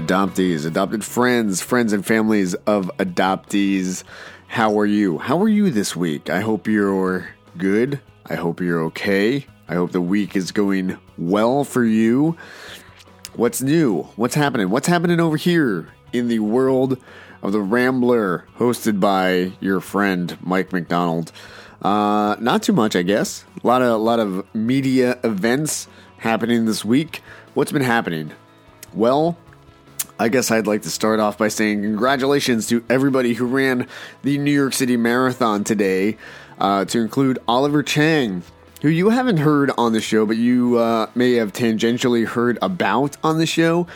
adoptees, adopted friends, friends and families of adoptees. How are you? How are you this week? I hope you're good. I hope you're okay. I hope the week is going well for you. What's new? What's happening? What's happening over here in the world of the Rambler, hosted by your friend Mike McDonald? Uh, not too much, I guess. A lot of a lot of media events happening this week. What's been happening? Well, I guess I'd like to start off by saying congratulations to everybody who ran the New York City Marathon today, uh, to include Oliver Chang, who you haven't heard on the show, but you uh, may have tangentially heard about on the show.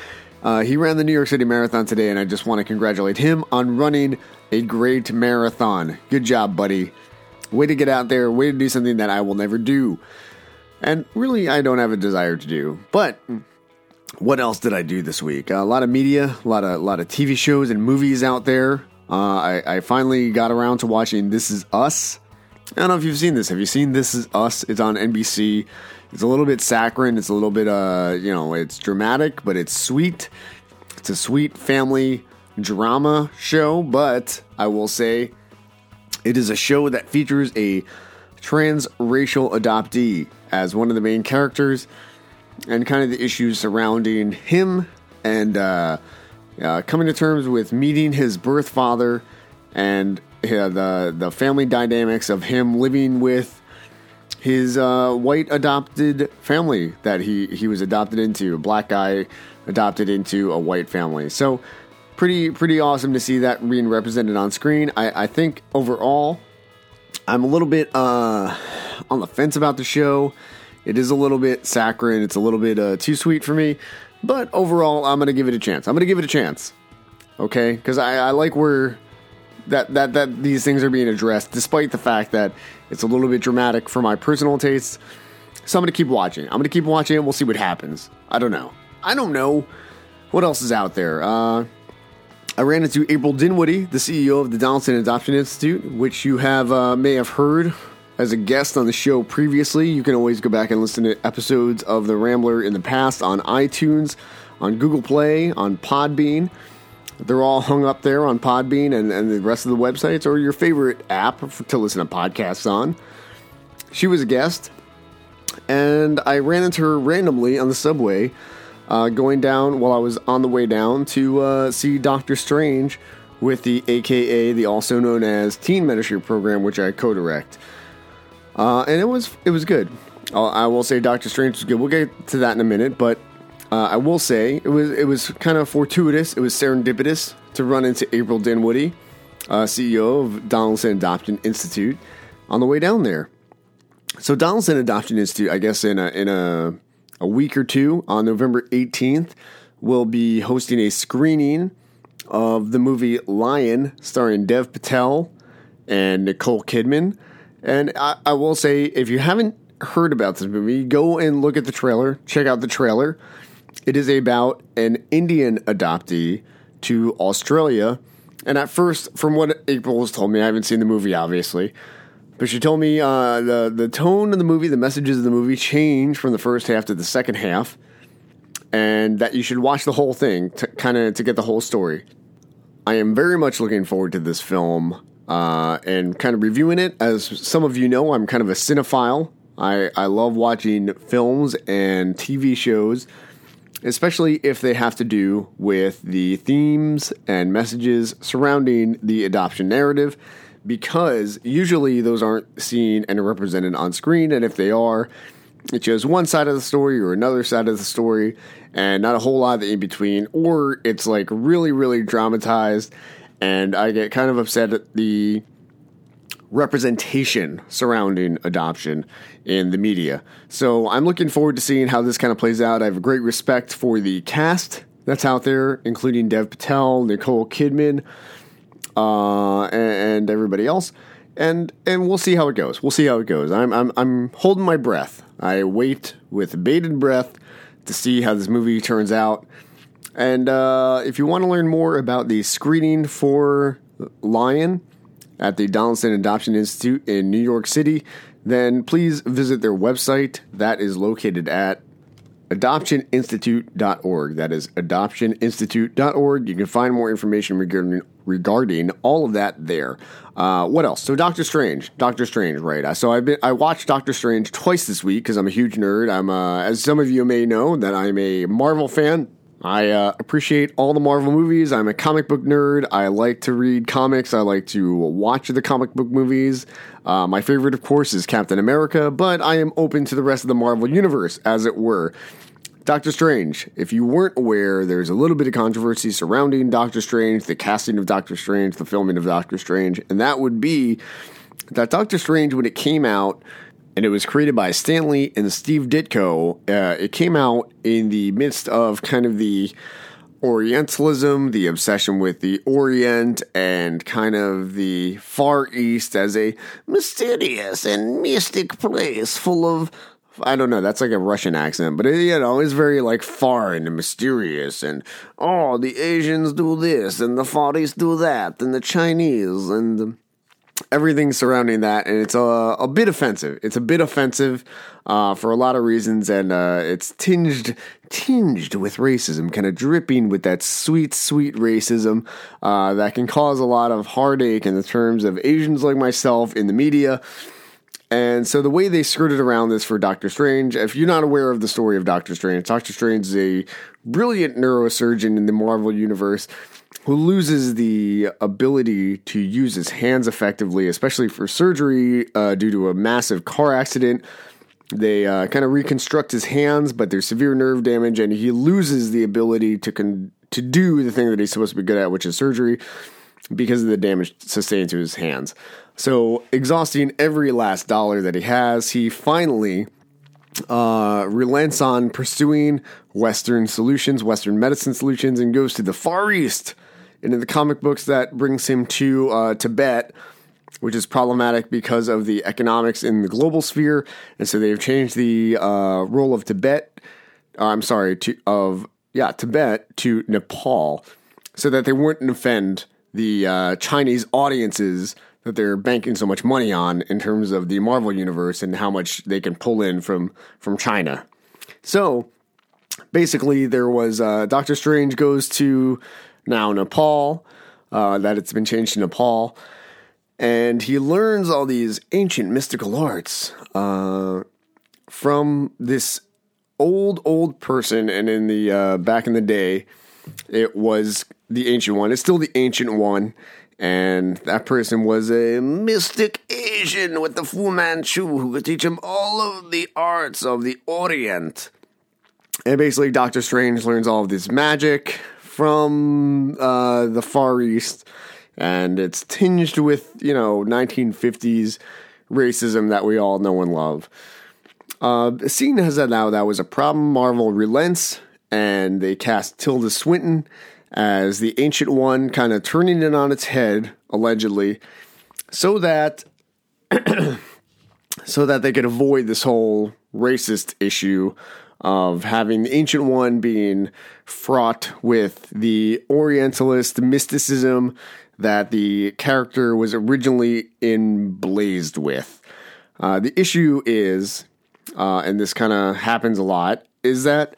Uh, he ran the New York City Marathon today, and I just want to congratulate him on running a great marathon. Good job, buddy. Way to get out there, way to do something that I will never do. And really, I don't have a desire to do. But what else did I do this week? a lot of media, a lot of a lot of TV shows and movies out there. Uh, I, I finally got around to watching This Is Us. I don't know if you've seen this. Have you seen This Is Us? It's on NBC. It's a little bit saccharine. It's a little bit, uh, you know, it's dramatic, but it's sweet. It's a sweet family drama show, but I will say it is a show that features a transracial adoptee as one of the main characters and kind of the issues surrounding him and uh, uh, coming to terms with meeting his birth father and the the family dynamics of him living with his uh, white adopted family that he he was adopted into a black guy adopted into a white family. So pretty pretty awesome to see that being represented on screen. I, I think overall I'm a little bit uh, on the fence about the show it is a little bit saccharine. It's a little bit uh, too sweet for me. But overall, I'm going to give it a chance. I'm going to give it a chance. Okay? Because I, I like where that, that, that these things are being addressed, despite the fact that it's a little bit dramatic for my personal tastes. So I'm going to keep watching. I'm going to keep watching it. We'll see what happens. I don't know. I don't know. What else is out there? Uh, I ran into April Dinwoody, the CEO of the Donaldson Adoption Institute, which you have uh, may have heard as a guest on the show previously. You can always go back and listen to episodes of The Rambler in the past on iTunes, on Google Play, on Podbean. They're all hung up there on Podbean and, and the rest of the websites or your favorite app to listen to podcasts on. She was a guest, and I ran into her randomly on the subway uh, going down while I was on the way down to uh, see Doctor Strange with the AKA, the also known as Teen Ministry Program, which I co direct. Uh, and it was it was good. Uh, I will say Doctor Strange was good. We'll get to that in a minute, but uh, I will say it was it was kind of fortuitous. It was serendipitous to run into April Dinwoody, uh, CEO of Donaldson Adoption Institute, on the way down there. So Donaldson Adoption Institute, I guess in a in a a week or two on November 18th, will be hosting a screening of the movie Lion, starring Dev Patel and Nicole Kidman. And I, I will say, if you haven't heard about this movie, go and look at the trailer. Check out the trailer. It is about an Indian adoptee to Australia. And at first, from what April has told me, I haven't seen the movie, obviously, but she told me uh, the the tone of the movie, the messages of the movie, change from the first half to the second half, and that you should watch the whole thing to kind of to get the whole story. I am very much looking forward to this film uh, and kind of reviewing it. As some of you know, I'm kind of a cinephile. I, I love watching films and TV shows, especially if they have to do with the themes and messages surrounding the adoption narrative, because usually those aren't seen and represented on screen, and if they are, it shows one side of the story or another side of the story, and not a whole lot in between, or it's like really, really dramatized and I get kind of upset at the representation surrounding adoption in the media. So I'm looking forward to seeing how this kind of plays out. I have great respect for the cast that's out there, including Dev Patel, Nicole Kidman, uh, and, and everybody else. And and we'll see how it goes. We'll see how it goes. I'm I'm I'm holding my breath. I wait with bated breath to see how this movie turns out. And uh, if you want to learn more about the screening for Lion at the Donaldson Adoption Institute in New York City, then please visit their website. That is located at adoptioninstitute.org. That is adoptioninstitute.org. You can find more information regarding regarding all of that there. Uh, what else? So Doctor Strange, Doctor Strange, right? So I've been I watched Doctor Strange twice this week because I'm a huge nerd. I'm uh, as some of you may know that I'm a Marvel fan. I uh, appreciate all the Marvel movies. I'm a comic book nerd. I like to read comics. I like to watch the comic book movies. Uh, my favorite, of course, is Captain America, but I am open to the rest of the Marvel universe, as it were. Doctor Strange. If you weren't aware, there's a little bit of controversy surrounding Doctor Strange, the casting of Doctor Strange, the filming of Doctor Strange, and that would be that Doctor Strange, when it came out, and it was created by Stan Lee and Steve Ditko. Uh, it came out in the midst of kind of the Orientalism, the obsession with the Orient, and kind of the Far East as a mysterious and mystic place full of. I don't know, that's like a Russian accent, but it, you know, it's very like foreign and mysterious. And oh, the Asians do this, and the Far East do that, and the Chinese, and everything surrounding that, and it's a, a bit offensive. It's a bit offensive uh, for a lot of reasons, and uh, it's tinged tinged with racism, kind of dripping with that sweet, sweet racism uh, that can cause a lot of heartache in the terms of Asians like myself in the media. And so the way they skirted around this for Doctor Strange, if you're not aware of the story of Doctor Strange, Doctor Strange is a brilliant neurosurgeon in the Marvel universe who loses the ability to use his hands effectively, especially for surgery uh, due to a massive car accident. They uh, kind of reconstruct his hands, but there's severe nerve damage, and he loses the ability to con- to do the thing that he's supposed to be good at, which is surgery, because of the damage sustained to his hands. So, exhausting every last dollar that he has, he finally uh, relents on pursuing Western solutions, Western medicine solutions, and goes to the Far East and in the comic books, that brings him to uh, Tibet, which is problematic because of the economics in the global sphere. And so they've changed the uh, role of Tibet. Uh, I'm sorry, to, of yeah Tibet to Nepal, so that they wouldn't offend the uh, Chinese audiences that they're banking so much money on in terms of the Marvel universe and how much they can pull in from from China. So basically, there was uh, Doctor Strange goes to now Nepal, uh, that it's been changed to Nepal. And he learns all these ancient mystical arts uh, from this old, old person. And in the uh, back in the day, it was the ancient one. It's still the ancient one. And that person was a mystic Asian with the Fu Manchu who could teach him all of the arts of the Orient. And basically, Doctor Strange learns all of this magic from uh, the Far East, and it's tinged with you know 1950s racism that we all know and love. Uh, seeing as that now that was a problem, Marvel relents and they cast Tilda Swinton as the Ancient One, kind of turning it on its head, allegedly, so that so that they could avoid this whole racist issue of having the Ancient One being fraught with the Orientalist mysticism that the character was originally emblazed with. Uh, the issue is, uh, and this kind of happens a lot, is that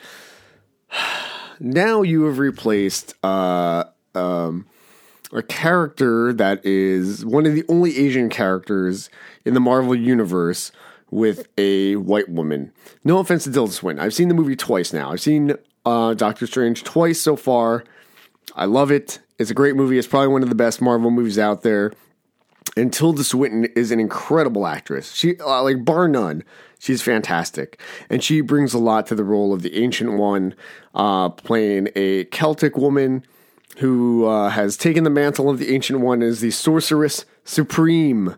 now you have replaced uh, um, a character that is one of the only Asian characters in the Marvel Universe with a white woman. No offense to Tilda Swinton. I've seen the movie twice now. I've seen uh, Doctor Strange twice so far. I love it. It's a great movie. It's probably one of the best Marvel movies out there. And Tilda Swinton is an incredible actress. She, uh, like, bar none, she's fantastic. And she brings a lot to the role of the Ancient One, uh, playing a Celtic woman who uh, has taken the mantle of the Ancient One as the Sorceress Supreme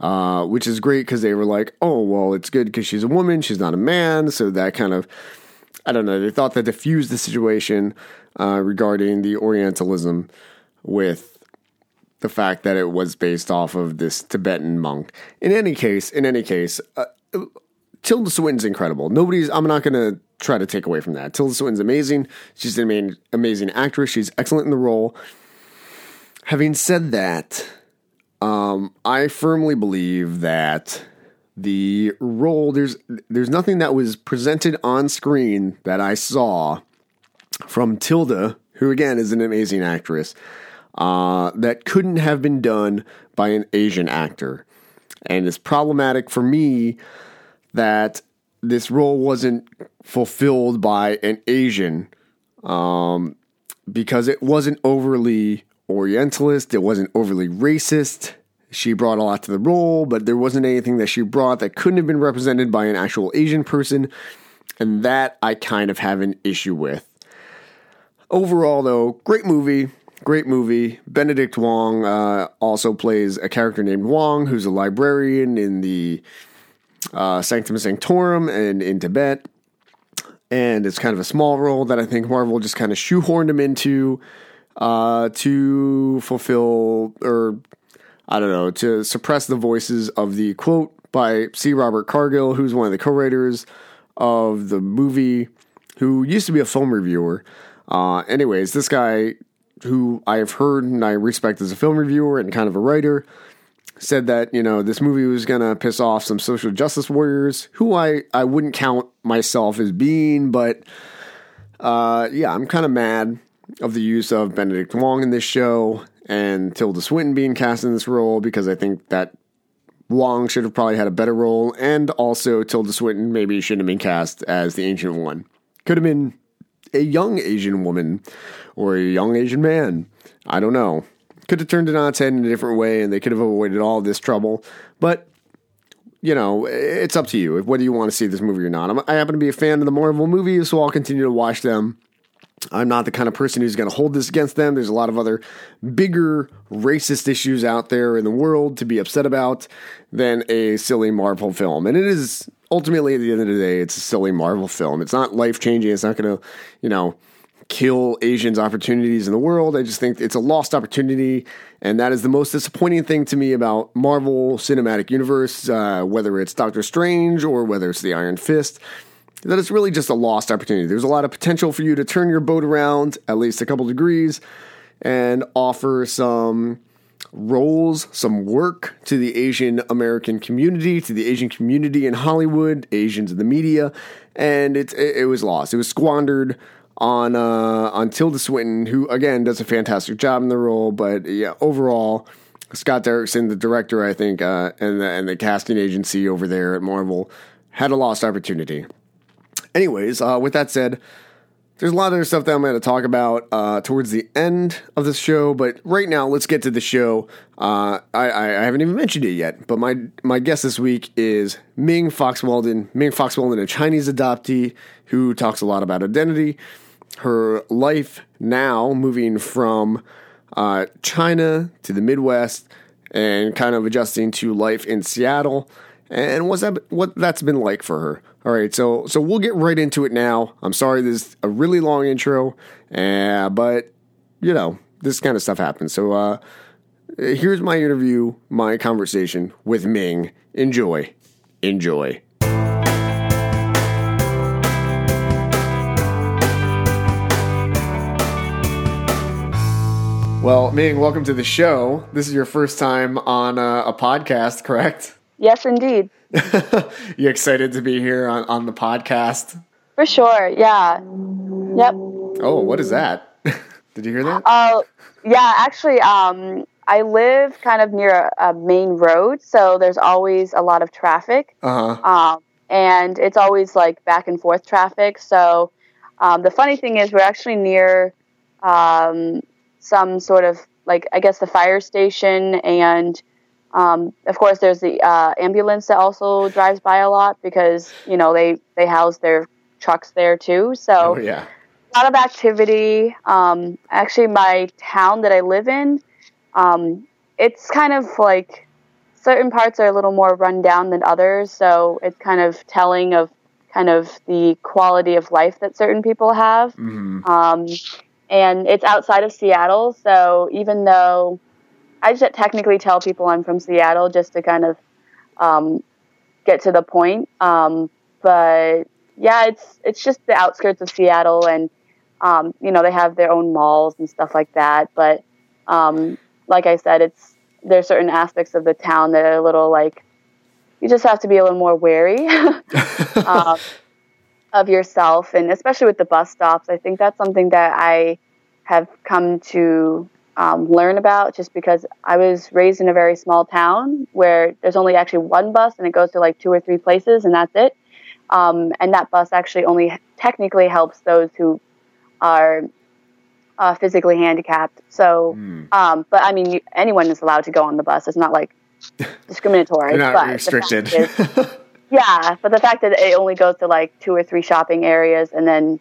uh, which is great because they were like, oh, well, it's good because she's a woman, she's not a man. So that kind of, I don't know, they thought that diffused the situation uh, regarding the Orientalism with the fact that it was based off of this Tibetan monk. In any case, in any case, uh, Tilda Swinton's incredible. Nobody's, I'm not going to try to take away from that. Tilda Swinton's amazing. She's an amazing actress. She's excellent in the role. Having said that, um, I firmly believe that the role there's there's nothing that was presented on screen that I saw from Tilda, who again is an amazing actress, uh, that couldn't have been done by an Asian actor, and it's problematic for me that this role wasn't fulfilled by an Asian, um, because it wasn't overly Orientalist, it wasn't overly racist she brought a lot to the role, but there wasn't anything that she brought that couldn't have been represented by an actual Asian person, and that I kind of have an issue with. Overall, though, great movie. Great movie. Benedict Wong uh, also plays a character named Wong, who's a librarian in the uh, Sanctum Sanctorum and in Tibet. And it's kind of a small role that I think Marvel just kind of shoehorned him into uh, to fulfill or I don't know, to suppress the voices of the quote by C. Robert Cargill, who's one of the co writers of the movie, who used to be a film reviewer. Uh, anyways, this guy, who I have heard and I respect as a film reviewer and kind of a writer, said that, you know, this movie was to piss off some social justice warriors, who I, I wouldn't count myself as being, but uh, yeah, I'm kind of mad of the use of Benedict Wong in this show and Tilda Swinton being cast in this role because I think that Wong should have probably had a better role, and also Tilda Swinton maybe shouldn't have been cast as the Ancient One. Could have been a young Asian woman or a young Asian man. I don't know. Could have turned it on its head in a different way, and they could have avoided all this trouble. But you know, it's up to you whether you want to see this movie or not. I happen to be a fan of the Marvel movies, so I'll continue to watch them. I'm not the kind of person who's going to hold this against them. There's a lot of other bigger racist issues out there in the world to be upset about than a silly Marvel film. And it is ultimately, at the end of the day, it's a silly Marvel film. It's not life changing. It's not going to, you know, kill Asians' opportunities in the world. I just think it's a lost opportunity. And that is the most disappointing thing to me about Marvel Cinematic Universe, uh, whether it's Doctor Strange or whether it's the Iron Fist that it's really just a lost opportunity. There's a lot of potential for you to turn your boat around at least a couple degrees and offer some roles, some work to the Asian American community, to the Asian community in Hollywood, Asians in the media, and it, it, it was lost. It was squandered on uh, on Tilda Swinton, who again does a fantastic job in the role, but yeah, overall. Scott Derrickson, the director, I think, uh, and the, and the casting agency over there at Marvel, had a lost opportunity. Anyways, uh, with that said, there's a lot of other stuff that I'm going to talk about uh, towards the end of this show, but right now, let's get to the show. Uh, I, I, haven't even mentioned it yet, but my my guest this week is Ming Foxweldon. Ming Foxweldon, a Chinese adoptee who talks a lot about identity, her life now moving from uh, China to the Midwest, and kind of adjusting to life in Seattle, and what's that what that's been like for her. All right, so so we'll get right into it now. I'm sorry, this is a really long intro, uh, but you know this kind of stuff happens. So uh, here's my interview, my conversation with Ming. Enjoy, enjoy. Well, Ming, welcome to the show. This is your first time on a, a podcast, correct? Yes, indeed. you excited to be here on, on the podcast? For sure, yeah. Yep. Oh, what is that? Did you hear that? Oh, uh, yeah, actually, um, I live kind of near a, a, main road, so there's always a lot of traffic. Uh-huh. Um, and it's always like back and forth traffic. So um, the funny thing is, we're actually near um, some sort of like, I guess, the fire station and um, of course, there's the uh, ambulance that also drives by a lot because you know they they house their trucks there too. So oh, yeah. a lot of activity. Um, actually, my town that I live in, um, it's kind of like certain parts are a little more run down than others. So it's kind of telling of kind of the quality of life that certain people have. Mm-hmm. Um, and it's outside of Seattle, so even though I just technically tell people I'm from Seattle just to kind of um, get to the point. Um, but yeah, it's it's just the outskirts of Seattle, and um, you know they have their own malls and stuff like that. But um, like I said, it's there's certain aspects of the town that are a little like you just have to be a little more wary um, of yourself, and especially with the bus stops. I think that's something that I have come to um, learn about just because I was raised in a very small town where there's only actually one bus and it goes to like two or three places and that's it. Um, and that bus actually only technically helps those who are uh, physically handicapped. So, mm. um, but I mean, you, anyone is allowed to go on the bus. It's not like discriminatory. Not restricted. Is, yeah, but the fact that it only goes to like two or three shopping areas and then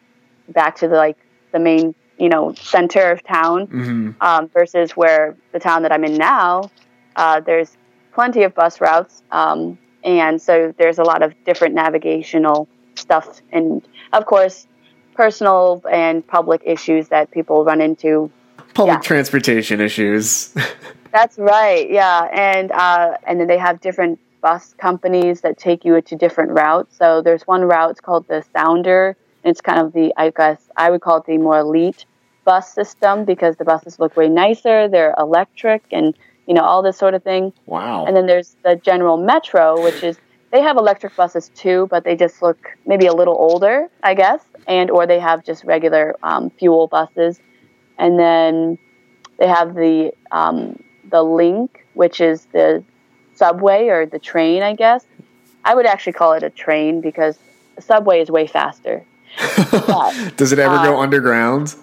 back to the like the main you know center of town mm-hmm. um, versus where the town that I'm in now, uh, there's plenty of bus routes, um, and so there's a lot of different navigational stuff, and of course, personal and public issues that people run into. Public yeah. transportation issues. That's right. Yeah, and uh, and then they have different bus companies that take you to different routes. So there's one route it's called the Sounder. It's kind of the I guess I would call it the more elite bus system because the buses look way nicer. They're electric and you know all this sort of thing. Wow. And then there's the General Metro, which is they have electric buses too, but they just look maybe a little older, I guess, and or they have just regular um, fuel buses. And then they have the um, the link, which is the subway or the train, I guess. I would actually call it a train because the subway is way faster. But, does it ever uh, go underground?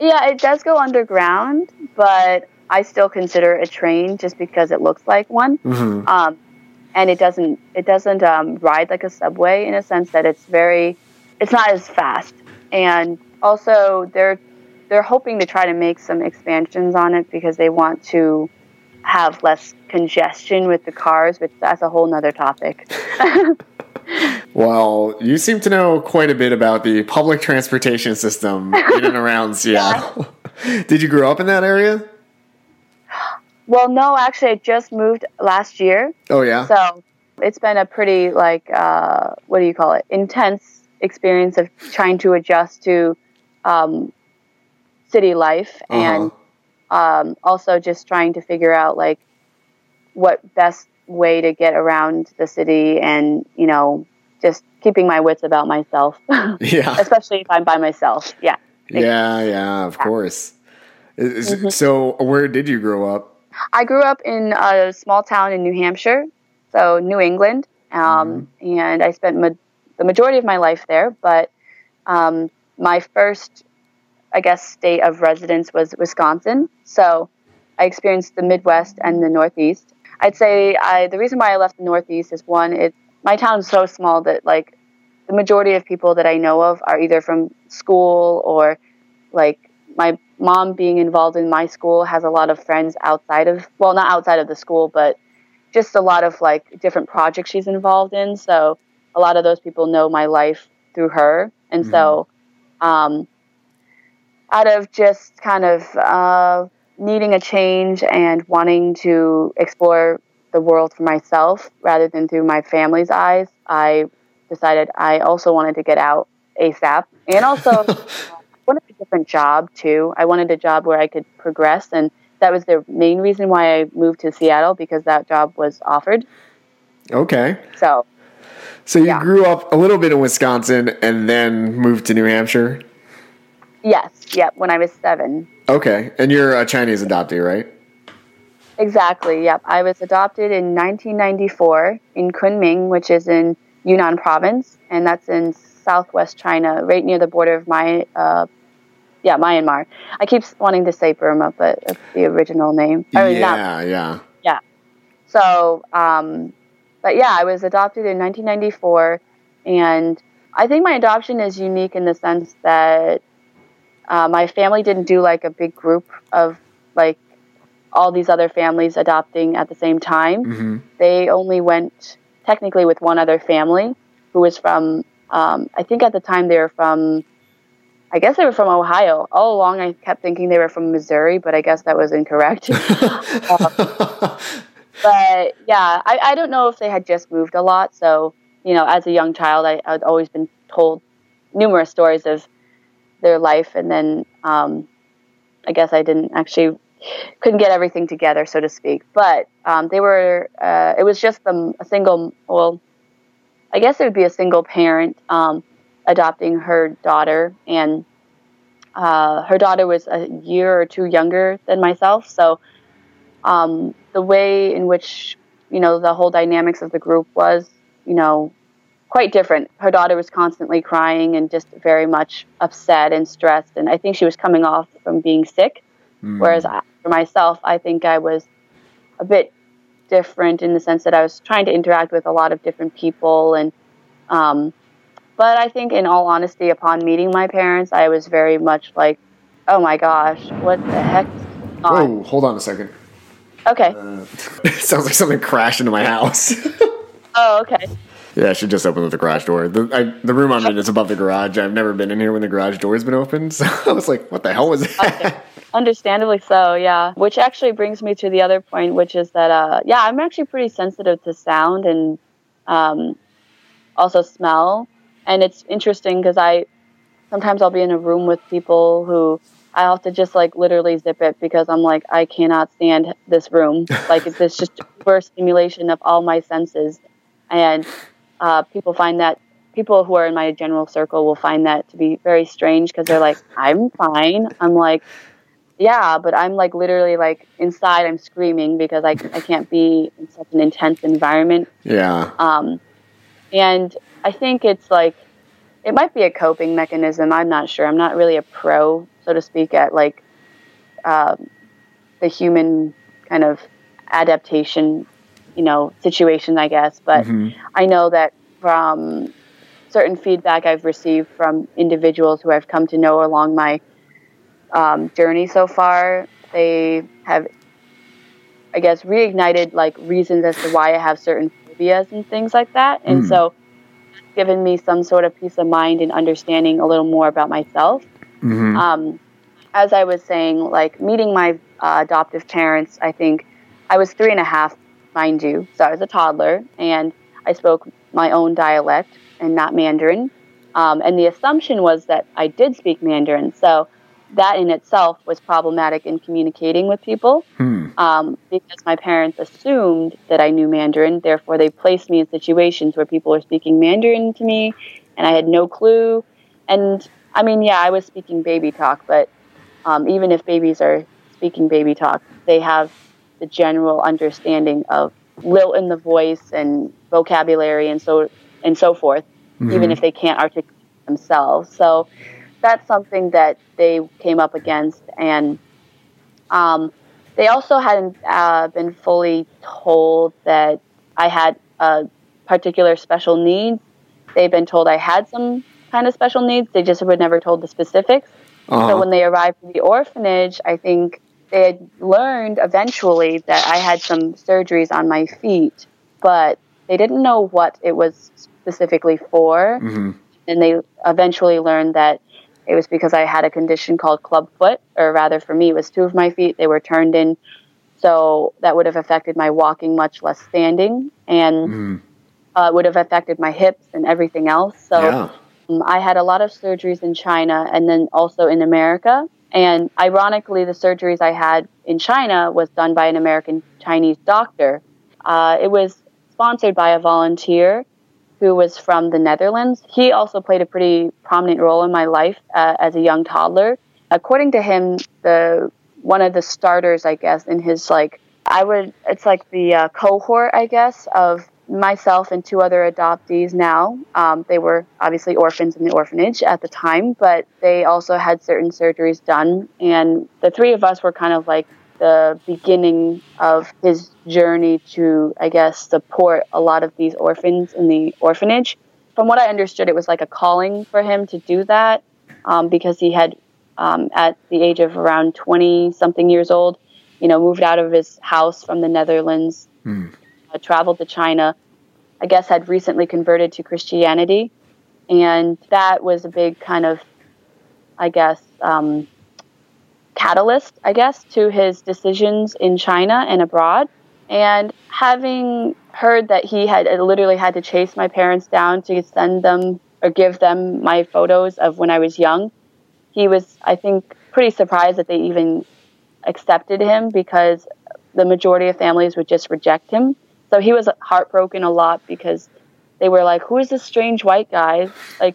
Yeah, it does go underground, but I still consider it a train just because it looks like one. Mm-hmm. Um, and it doesn't it doesn't um, ride like a subway in a sense that it's very it's not as fast. And also they're they're hoping to try to make some expansions on it because they want to have less congestion with the cars, which that's a whole nother topic. well, you seem to know quite a bit about the public transportation system in and around Seattle. Did you grow up in that area? Well, no, actually, I just moved last year. Oh, yeah. So it's been a pretty, like, uh, what do you call it? Intense experience of trying to adjust to um, city life uh-huh. and um, also just trying to figure out like what best way to get around the city and you know just keeping my wits about myself yeah especially if i'm by myself yeah yeah yeah of yeah. course mm-hmm. so where did you grow up i grew up in a small town in new hampshire so new england um, mm-hmm. and i spent ma- the majority of my life there but um, my first I guess, state of residence was Wisconsin. So I experienced the Midwest and the Northeast. I'd say I, the reason why I left the Northeast is one, it my town is so small that like the majority of people that I know of are either from school or like my mom being involved in my school has a lot of friends outside of well not outside of the school but just a lot of like different projects she's involved in so a lot of those people know my life through her and mm-hmm. so um, out of just kind of uh, needing a change and wanting to explore the world for myself rather than through my family's eyes, I decided I also wanted to get out ASAP. And also, I wanted a different job too. I wanted a job where I could progress. And that was the main reason why I moved to Seattle because that job was offered. Okay. So, so you yeah. grew up a little bit in Wisconsin and then moved to New Hampshire? Yes. Yep. When I was seven. Okay, and you're a Chinese adoptee, right? Exactly. Yep. I was adopted in 1994 in Kunming, which is in Yunnan Province, and that's in southwest China, right near the border of my, uh, yeah, Myanmar. I keep wanting to say Burma, but it's the original name. Or yeah, not, yeah, yeah. So, um, but yeah, I was adopted in 1994, and I think my adoption is unique in the sense that uh, my family didn't do like a big group of like all these other families adopting at the same time. Mm-hmm. They only went technically with one other family who was from, um, I think at the time they were from, I guess they were from Ohio. All along I kept thinking they were from Missouri, but I guess that was incorrect. um, but yeah, I, I don't know if they had just moved a lot. So, you know, as a young child, I, I'd always been told numerous stories of their life, and then um, I guess I didn't actually couldn't get everything together, so to speak. But um, they were. Uh, it was just a single. Well, I guess it would be a single parent um, adopting her daughter, and uh, her daughter was a year or two younger than myself. So um, the way in which you know the whole dynamics of the group was, you know, quite different. Her daughter was constantly crying and just very much upset and stressed, and I think she was coming off from being sick. Mm. Whereas I, for myself, I think I was a bit different in the sense that I was trying to interact with a lot of different people and um, but I think in all honesty upon meeting my parents I was very much like oh my gosh what the heck Whoa, hold on a second. Okay. Uh, sounds like something crashed into my house. oh, okay. Yeah, I should just open the garage door. The, I, the room I'm in is above the garage. I've never been in here when the garage door's been open, so I was like, "What the hell was that?" Understandably so, yeah. Which actually brings me to the other point, which is that, uh, yeah, I'm actually pretty sensitive to sound and um, also smell. And it's interesting because I sometimes I'll be in a room with people who I have to just like literally zip it because I'm like, I cannot stand this room. like, it's just burst stimulation of all my senses. And uh, people find that people who are in my general circle will find that to be very strange because they're like, I'm fine. I'm like, yeah, but I'm like literally like inside I'm screaming because I, I can't be in such an intense environment. Yeah. Um, and I think it's like it might be a coping mechanism. I'm not sure. I'm not really a pro, so to speak, at like um, the human kind of adaptation, you know, situation, I guess. But mm-hmm. I know that from certain feedback I've received from individuals who I've come to know along my um, journey so far. They have, I guess, reignited like reasons as to why I have certain phobias and things like that. And mm. so, it's given me some sort of peace of mind and understanding a little more about myself. Mm-hmm. Um, as I was saying, like meeting my uh, adoptive parents, I think I was three and a half, mind you. So I was a toddler, and I spoke my own dialect and not Mandarin. Um, and the assumption was that I did speak Mandarin. So that in itself was problematic in communicating with people hmm. um, because my parents assumed that I knew Mandarin. Therefore, they placed me in situations where people were speaking Mandarin to me, and I had no clue. And I mean, yeah, I was speaking baby talk, but um, even if babies are speaking baby talk, they have the general understanding of lilt in the voice and vocabulary and so and so forth, mm-hmm. even if they can't articulate themselves. So that's something that they came up against, and um, they also hadn't uh, been fully told that I had a particular special needs. They've been told I had some kind of special needs. They just were never told the specifics. Uh-huh. So when they arrived at the orphanage, I think they had learned eventually that I had some surgeries on my feet, but they didn't know what it was specifically for. Mm-hmm. And they eventually learned that it was because I had a condition called club foot, or rather, for me, it was two of my feet. They were turned in, so that would have affected my walking, much less standing, and mm. uh, would have affected my hips and everything else. So yeah. Um, I had a lot of surgeries in China and then also in America. And ironically, the surgeries I had in China was done by an American Chinese doctor. Uh, it was sponsored by a volunteer who was from the Netherlands. He also played a pretty prominent role in my life uh, as a young toddler. According to him, the one of the starters, I guess, in his like, I would, it's like the uh, cohort, I guess, of myself and two other adoptees now. Um, they were obviously orphans in the orphanage at the time, but they also had certain surgeries done. And the three of us were kind of like the beginning of his journey to, I guess, support a lot of these orphans in the orphanage. From what I understood, it was like a calling for him to do that um, because he had, um, at the age of around 20 something years old, you know, moved out of his house from the Netherlands, mm. Uh, traveled to China, I guess had recently converted to Christianity. And that was a big kind of, I guess, um, catalyst, I guess, to his decisions in China and abroad. And having heard that he had literally had to chase my parents down to send them or give them my photos of when I was young, he was, I think, pretty surprised that they even accepted him because the majority of families would just reject him. So he was heartbroken a lot because they were like, "Who is this strange white guy, like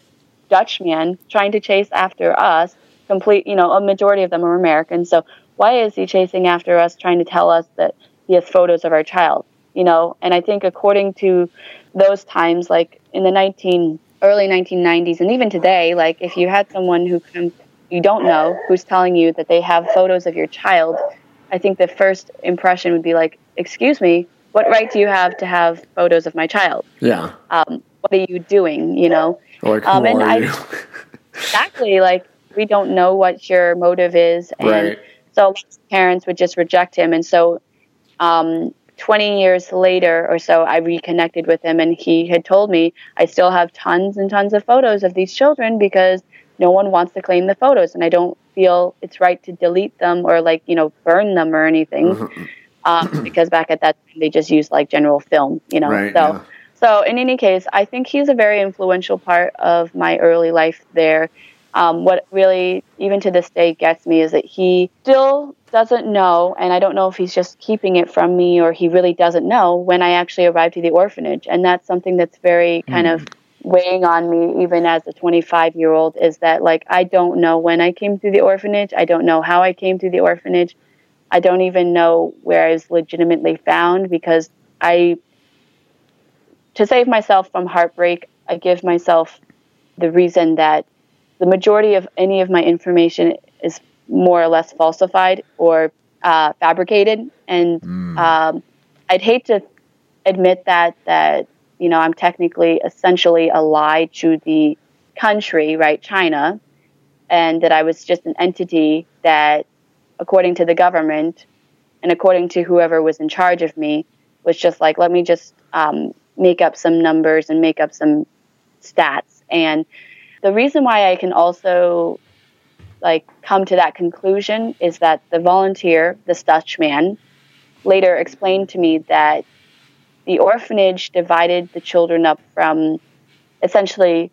Dutch man, trying to chase after us?" Complete, you know, a majority of them are Americans. So why is he chasing after us, trying to tell us that he has photos of our child? You know, and I think according to those times, like in the 19 early 1990s, and even today, like if you had someone who you don't know who's telling you that they have photos of your child, I think the first impression would be like, "Excuse me, what right do you have to have photos of my child? Yeah. Um, what are you doing? You know. Like, who um, and are I, you? exactly like we don't know what your motive is, and right. so parents would just reject him. And so, um, 20 years later or so, I reconnected with him, and he had told me I still have tons and tons of photos of these children because no one wants to claim the photos, and I don't feel it's right to delete them or like you know burn them or anything. Mhm. Um, because back at that time they just used like general film, you know. Right, so yeah. so in any case, I think he's a very influential part of my early life there. Um, what really, even to this day, gets me is that he still doesn't know, and I don't know if he's just keeping it from me or he really doesn't know when I actually arrived to the orphanage. And that's something that's very kind of weighing on me, even as a 25 year old, is that like I don't know when I came to the orphanage. I don't know how I came to the orphanage. I don't even know where I was legitimately found because I, to save myself from heartbreak, I give myself the reason that the majority of any of my information is more or less falsified or uh, fabricated, and Mm. um, I'd hate to admit that that you know I'm technically essentially a lie to the country, right, China, and that I was just an entity that, according to the government, and according to whoever was in charge of me, was just like, let me just um, make up some numbers and make up some stats. And the reason why I can also like come to that conclusion is that the volunteer, this Dutch man, later explained to me that the orphanage divided the children up from essentially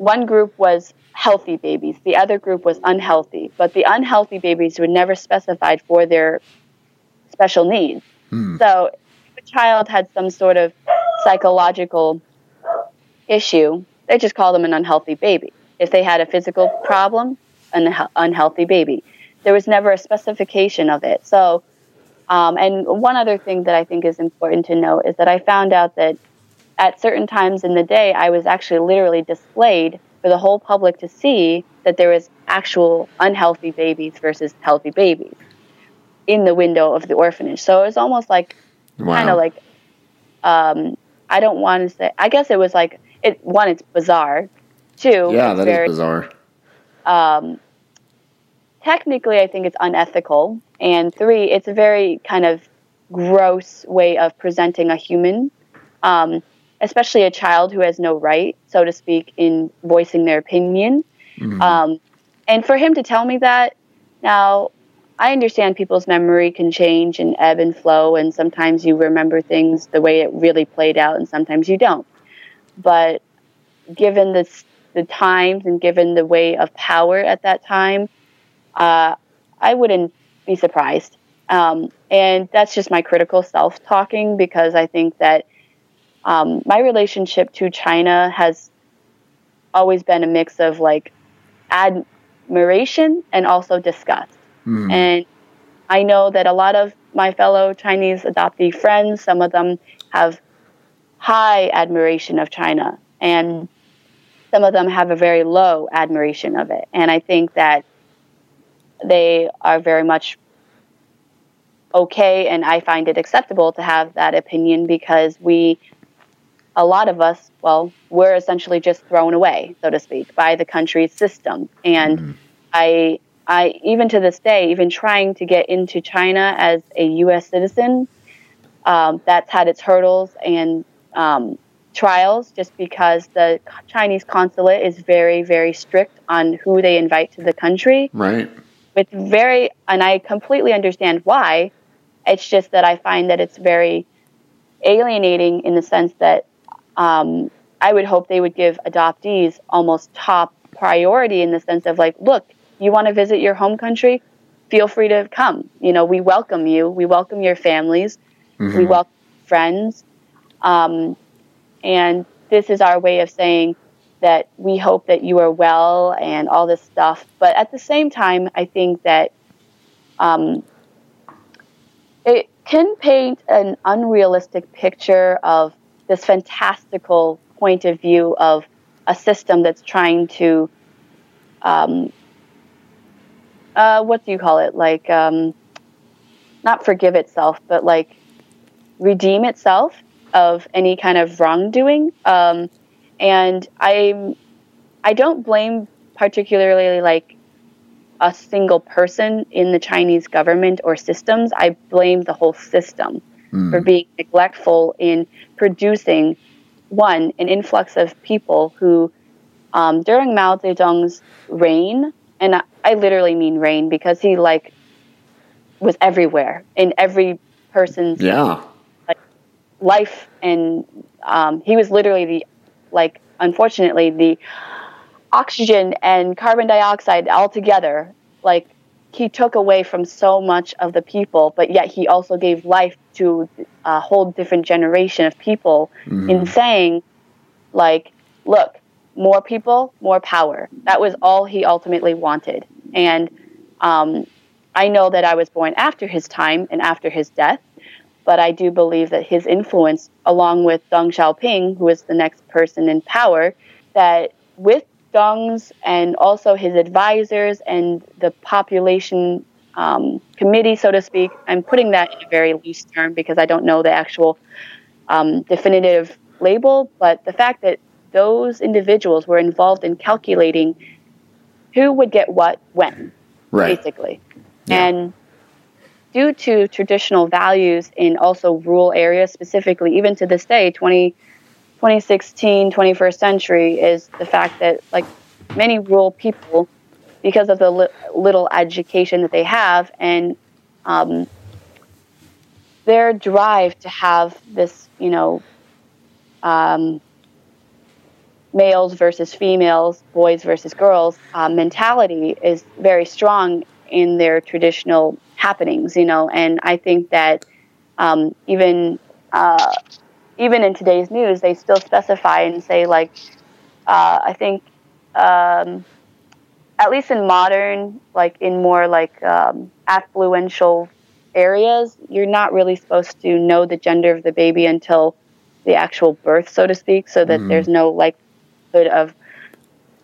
one group was healthy babies, the other group was unhealthy, but the unhealthy babies were never specified for their special needs. Hmm. So if a child had some sort of psychological issue, they just call them an unhealthy baby. If they had a physical problem, an unhealthy baby. There was never a specification of it. So, um, and one other thing that I think is important to note is that I found out that at certain times in the day, I was actually literally displayed for the whole public to see that there was actual unhealthy babies versus healthy babies in the window of the orphanage. So it was almost like Wow. kind of like um, I don't want to say. I guess it was like it. One, it's bizarre. Two, yeah, it's that is very bizarre. um, technically, I think it's unethical. And three, it's a very kind of gross way of presenting a human, um, especially a child who has no right, so to speak, in voicing their opinion. Mhm. Um, and for him to tell me that, now I understand people's memory can change and ebb and flow, and sometimes you remember things the way it really played out, and sometimes you don't. But given the the times and given the way of power at that time, uh, I wouldn't be surprised. Um, and that's just my critical self talking because I think that um, my relationship to China has always been a mix of like admiration and also disgust. Mhm. And I know that a lot of my fellow Chinese adoptee friends, some of them have high admiration of China, and some of them have a very low admiration of it. And I think that they are very much okay, and I find it acceptable to have that opinion because we, a lot of us, well, we're essentially just thrown away, so to speak, by the country's system. And Mhm. I, I even to this day, even trying to get into China as a U.S. citizen, um, that's had its hurdles and um, trials, just because the Chinese consulate is very, very strict on who they invite to the country. Right. With very, and I completely understand why. It's just that I find that it's very alienating in the sense that um, I would hope they would give adoptees almost top priority in the sense of like, look, you want to visit your home country? feel free to come. You know, we welcome you. We welcome your families. Mm-hmm. We welcome friends. Um, and this is our way of saying that we hope that you are well and all this stuff. But at the same time, I think that um, it can paint an unrealistic picture of this fantastical point of view of a system that's trying to, um, uh, what do you call it? Like, um, not forgive itself, but like redeem itself of any kind of wrongdoing. Um, and I, I don't blame particularly like a single person in the Chinese government or systems. I blame the whole system mm. for being neglectful in producing one an influx of people who, um, during Mao Zedong's reign, and I, I literally mean reign because he like was everywhere in every person's yeah like, life, and um, he was literally the like unfortunately the oxygen and carbon dioxide all together like he took away from so much of the people but yet he also gave life to a whole different generation of people mm-hmm. in saying like look more people more power that was all he ultimately wanted and um, i know that i was born after his time and after his death but I do believe that his influence, along with Deng Xiaoping, who is the next person in power, that with Deng's and also his advisors and the population um, committee, so to speak, I'm putting that in a very loose term because I don't know the actual um, definitive label, but the fact that those individuals were involved in calculating who would get what when, right. basically. Yeah. And due to traditional values in also rural areas, specifically, even to this day, 20, 2016, 21st century, is the fact that like many rural people, because of the li- little education that they have and um, their drive to have this, you know, um, males versus females, boys versus girls uh, mentality is very strong in their traditional happenings, you know. And I think that um, even uh, even in today's news, they still specify and say like, uh, I think um, at least in modern, like in more like um, affluential areas, you're not really supposed to know the gender of the baby until the actual birth, so to speak, so that mm-hmm. there's no likelihood of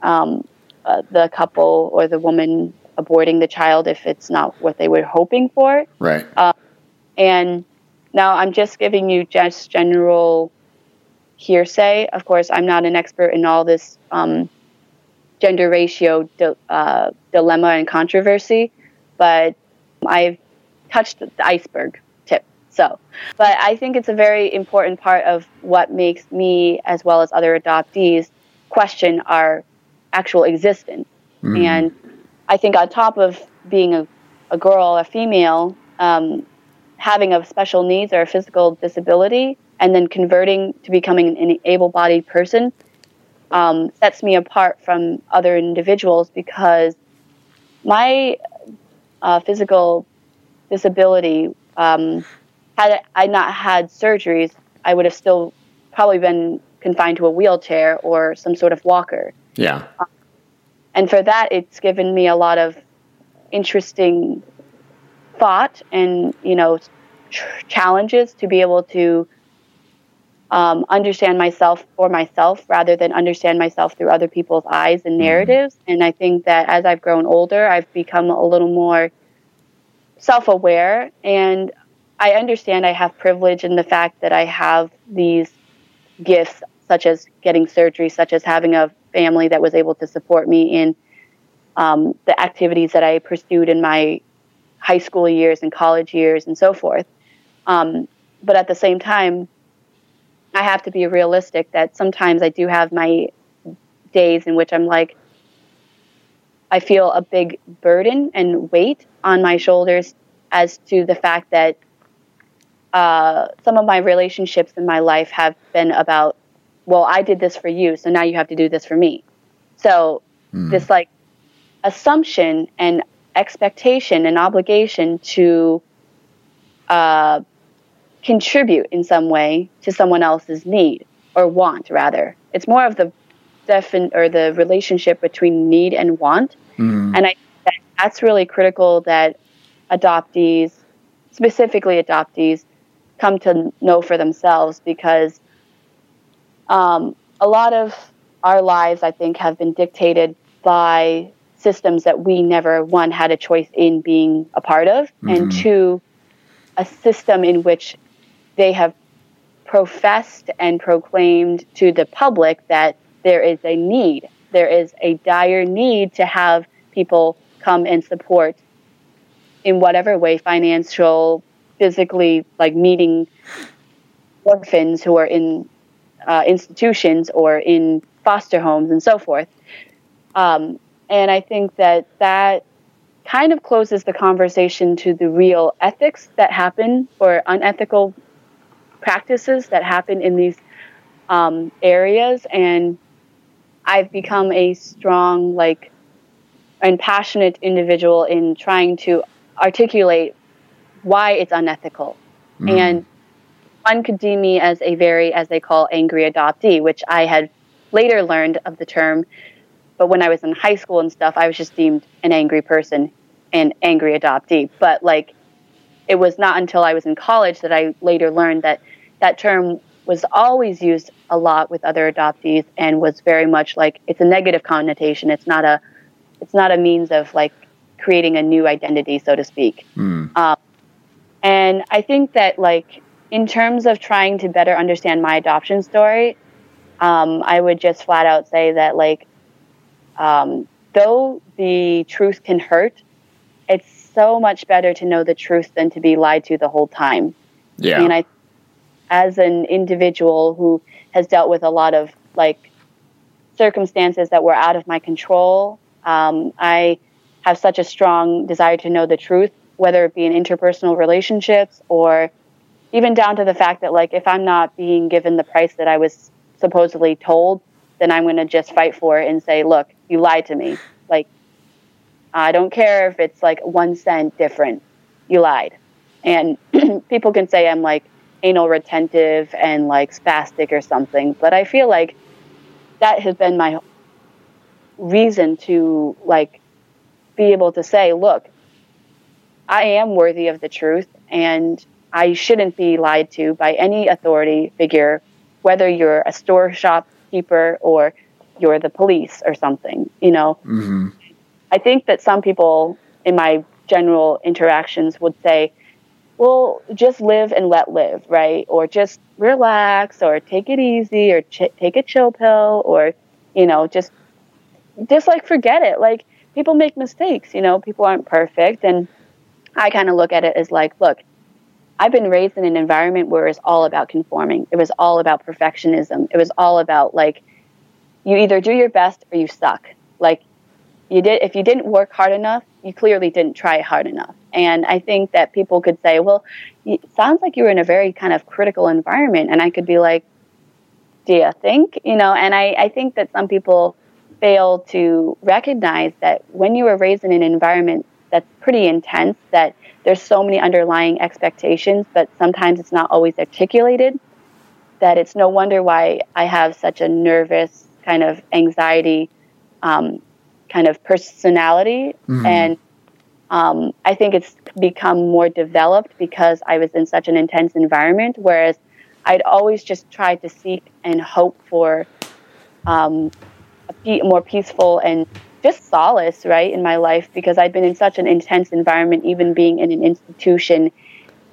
um, uh, the couple or the woman aborting the child if it's not what they were hoping for. Right. Uh, and now I'm just giving you just general hearsay. Of course, I'm not an expert in all this um, gender ratio di- uh, dilemma and controversy, but I've touched the iceberg tip. So, but I think it's a very important part of what makes me, as well as other adoptees, question our actual existence. Mm. And I think on top of being a, a girl, a female, um, having a special needs or a physical disability, and then converting to becoming an able-bodied person um, sets me apart from other individuals because my uh, physical disability, um, had I not had surgeries, I would have still probably been confined to a wheelchair or some sort of walker. Yeah. Um, and for that, it's given me a lot of interesting thought and you know challenges to be able to um, understand myself for myself rather than understand myself through other people's eyes and mm-hmm. narratives. Mm-hmm. And I think that as I've grown older, I've become a little more self aware. And I understand I have privilege in the fact that I have these gifts, such as getting surgery, such as having a family that was able to support me in um, the activities that I pursued in my high school years and college years and so forth. Um, but at the same time, I have to be realistic that sometimes I do have my days in which I'm like, I feel a big burden and weight on my shoulders as to the fact that uh, some of my relationships in my life have been about well, I did this for you, so now you have to do this for me. So mm. this like assumption and expectation and obligation to uh, contribute in some way to someone else's need or want rather it's more of the defin- or the relationship between need and want mm-hmm. and i that that's really critical that adoptees specifically adoptees come to know for themselves because um, a lot of our lives i think have been dictated by systems that we never one had a choice in being a part of mm-hmm. and two a system in which they have professed and proclaimed to the public that there is a need. There is a dire need to have people come and support in whatever way financial, physically, like meeting orphans who are in uh, institutions or in foster homes and so forth. Um, and I think that that kind of closes the conversation to the real ethics that happen or unethical practices that happen in these um, areas and i've become a strong like and passionate individual in trying to articulate why it's unethical. Mm. and one could deem me as a very as they call angry adoptee which i had later learned of the term. But when i was in high school and stuff i was just deemed an angry person and angry adoptee. But like it was not until i was in college that i later learned that that term was always used a lot with other adoptees and was very much like it's a negative connotation. It's not a it's not a means of like creating a new identity, so to speak. Mm. Um, and I think that like in terms of trying to better understand my adoption story, um, I would just flat out say that like um, though the truth can hurt, it's so much better to know the truth than to be lied to the whole time. Yeah. And I as an individual who has dealt with a lot of like circumstances that were out of my control, um, I have such a strong desire to know the truth, whether it be in interpersonal relationships or even down to the fact that like if I'm not being given the price that I was supposedly told, then I'm going to just fight for it and say, look, you lied to me. Like, I don't care if it's like one cent different. You lied. And people can say I'm like anal retentive and like spastic or something. But I feel like that has been my reason to like be able to say, look, I am worthy of the truth and I shouldn't be lied to by any authority figure, whether you're a store shopkeeper or you're the police or something, you know. Mm-hmm. I think that some people in my general interactions would say, well, just live and let live, right? Or just relax, or take it easy, or ch- take a chill pill, or you know, just just like forget it. Like people make mistakes, you know, people aren't perfect, and I kind of look at it as like, look, I've been raised in an environment where it's all about conforming. It was all about perfectionism. It was all about like, you either do your best or you suck. Like, you did if you didn't work hard enough, you clearly didn't try hard enough. And I think that people could say, well, it sounds like you were in a very kind of critical environment. And I could be like, do you think? You know, and I, I think that some people fail to recognize that when you were raised in an environment that's pretty intense, that there's so many underlying expectations, but sometimes it's not always articulated, that it's no wonder why I have such a nervous kind of anxiety um, kind of personality mm-hmm. and um, I think it's become more developed because I was in such an intense environment. Whereas I'd always just tried to seek and hope for um, a pe- more peaceful and just solace, right, in my life because I'd been in such an intense environment, even being in an institution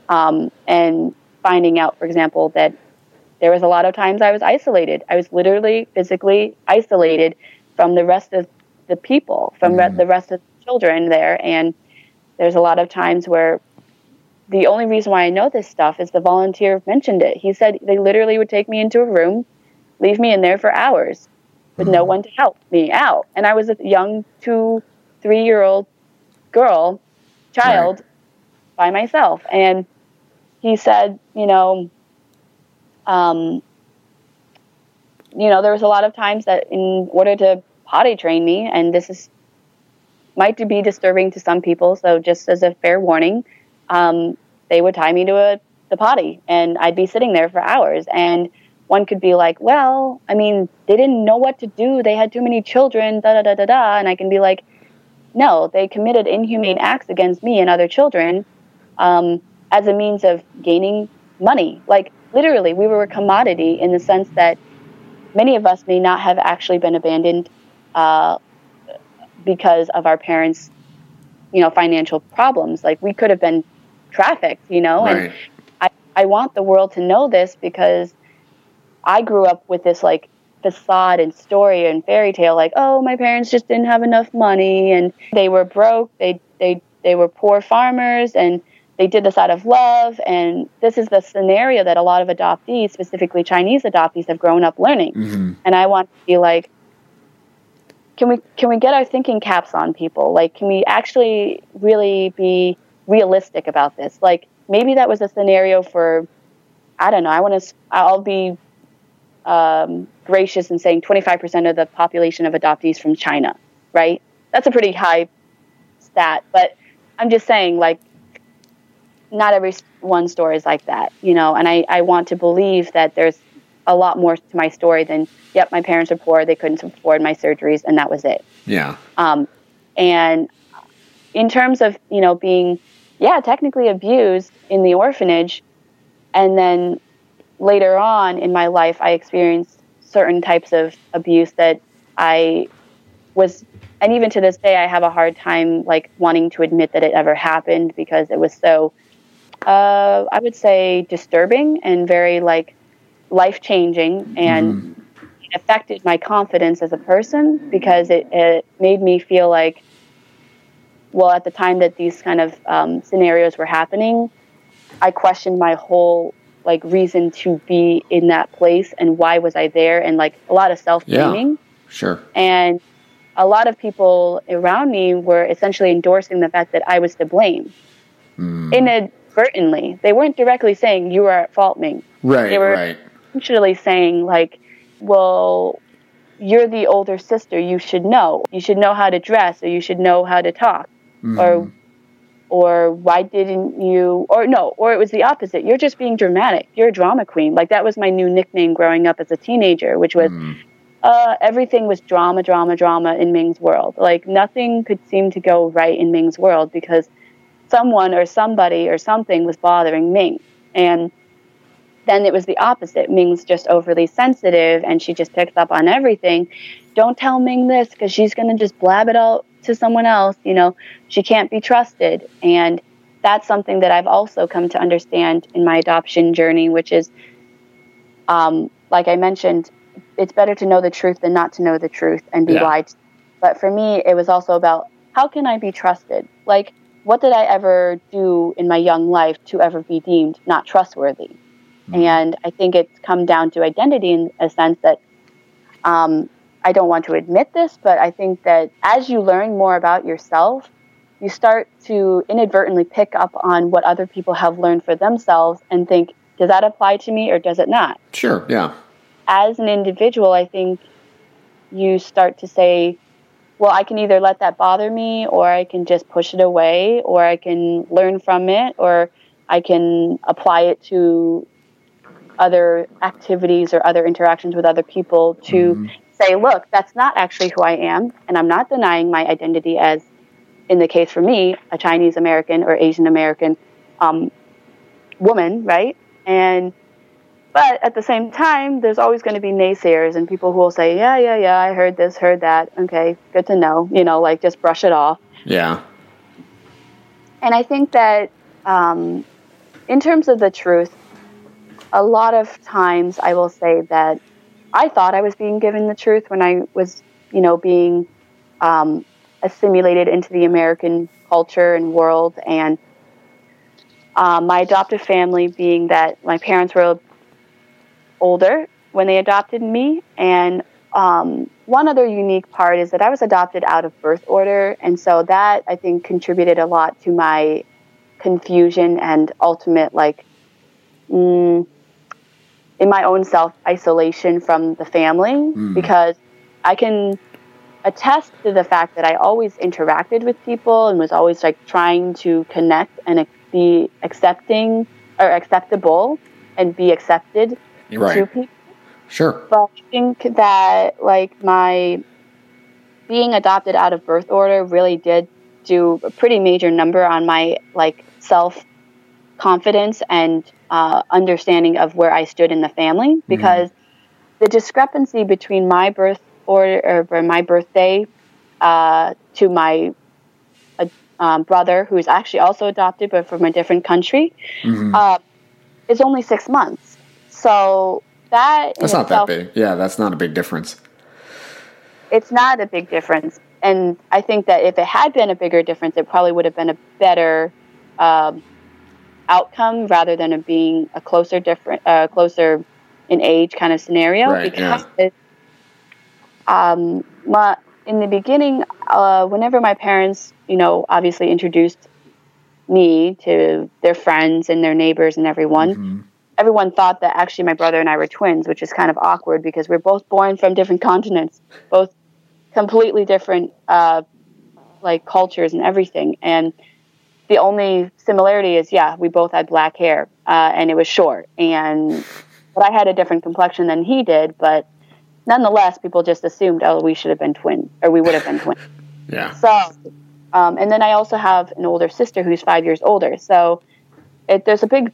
um, and finding out, for example, that there was a lot of times I was isolated. I was literally physically isolated from the rest of the people, from mm. re- the rest of the children there. And there's a lot of times where the only reason why I know this stuff is the volunteer mentioned it. He said they literally would take me into a room, leave me in there for hours with no mm-hmm. one to help me out. And I was a young two, three year old girl, child, right. by myself. And he said, you know, um, you know, there was a lot of times that in order to potty train me, and this is might be disturbing to some people. So just as a fair warning, um, they would tie me to a the potty, and I'd be sitting there for hours. And one could be like, well, I mean, they didn't know what to do. They had too many children. Da da da da da. And I can be like, no, they committed inhumane acts against me and other children um, as a means of gaining money. Like literally, we were a commodity in the sense that many of us may not have actually been abandoned uh, because of our parents' you know financial problems. Like we could have been trafficked, you know. Right. And I I want the world to know this because I grew up with this like facade and story and fairy tale like oh my parents just didn't have enough money and they were broke they they they were poor farmers and they did this out of love and this is the scenario that a lot of adoptees specifically chinese adoptees have grown up learning Mm-hmm. and i want to be like can we can we get our thinking caps on people? Like can we actually really be realistic about this? Like maybe that was a scenario for i don't know i want to i'll be um, gracious in saying 25% of the population of adoptees from china right? That's a pretty high stat but i'm just saying like not every one story is like that you know? And i, I want to believe that there's a lot more to my story than yep my parents are poor they couldn't afford my surgeries and that was it Yeah. um, and in terms of you know being yeah technically abused in the orphanage and then later on in my life i experienced certain types of abuse that i was and even to this day i have a hard time like wanting to admit that it ever happened because it was so uh, i would say disturbing and very like life changing and it affected my confidence as a person because it, it made me feel like well at the time that these kind of um, scenarios were happening i questioned my whole like reason to be in that place and why was i there and like a lot of self-blaming Yeah, Sure. and a lot of people around me were essentially endorsing the fact that i was to blame Mm. inadvertently they weren't directly saying you are at fault ming Right. they were- right. Essentially saying like well you're the older sister you should know. You should know how to dress or you should know how to talk. Mhm. or or why didn't you or no or it was the opposite. You're just being dramatic. You're a drama queen. Like that was my new nickname growing up as a teenager which was Mm. uh, everything was drama drama drama in ming's world. Like nothing could seem to go right in ming's world because someone or somebody or something was bothering ming. And then it was the opposite. Ming's just overly sensitive and she just picks up on everything. Don't tell Ming this because she's going to just blab it out to someone else. You know, she can't be trusted. And that's something that I've also come to understand in my adoption journey, which is, um, like I mentioned, it's better to know the truth than not to know the truth and be Yeah. lied to. But for me, it was also about how can I be trusted? Like, what did I ever do in my young life to ever be deemed not trustworthy? And I think it's come down to identity in a sense that um, I don't want to admit this, but I think that as you learn more about yourself, you start to inadvertently pick up on what other people have learned for themselves and think, does that apply to me or does it not? Sure. Yeah. As an individual, I think you start to say, well, I can either let that bother me or I can just push it away or I can learn from it or I can apply it to other activities or other interactions with other people to Mhm. say, look, that's not actually who I am, and I'm not denying my identity as, in the case for me, a Chinese American or Asian American um, woman, right? And but at the same time, there's always going to be naysayers and people who will say, yeah, yeah, yeah, I heard this, heard that. Okay, good to know. You know, like just brush it off. Yeah. And I think that um, in terms of the truth, a lot of times I will say that I thought I was being given the truth when I was, you know, being um, assimilated into the American culture and world. And um, my adoptive family being that my parents were older when they adopted me. And um, one other unique part is that I was adopted out of birth order. And so that I think contributed a lot to my confusion and ultimate, like, mm, in my own self isolation from the family Mm. because I can attest to the fact that I always interacted with people and was always like trying to connect and be accepting or acceptable and be accepted right. to people. Sure. But I think that like my being adopted out of birth order really did do a pretty major number on my like self confidence and uh, understanding of where I stood in the family because mm-hmm. the discrepancy between my birth order or my birthday uh, to my uh, um, brother, who is actually also adopted but from a different country, mm-hmm. uh, is only six months. So that that's not itself, that big. Yeah, that's not a big difference. It's not a big difference, and I think that if it had been a bigger difference, it probably would have been a better um, outcome rather than it being a closer different, uh, closer in age kind of scenario. Right, because yeah. um, my, in the beginning, uh, whenever my parents, you know, obviously introduced me to their friends and their neighbors and everyone. Mm-hmm. Everyone thought that actually my brother and I were twins, which is kind of awkward because we're both born from different continents, both completely different, uh, like cultures and everything. And the only similarity is, yeah, we both had black hair, uh, and it was short. And but I had a different complexion than he did. But nonetheless, people just assumed, oh, we should have been twins, or we would have been twins. yeah. So um, and then I also have an older sister who's five years older. So it, there's a big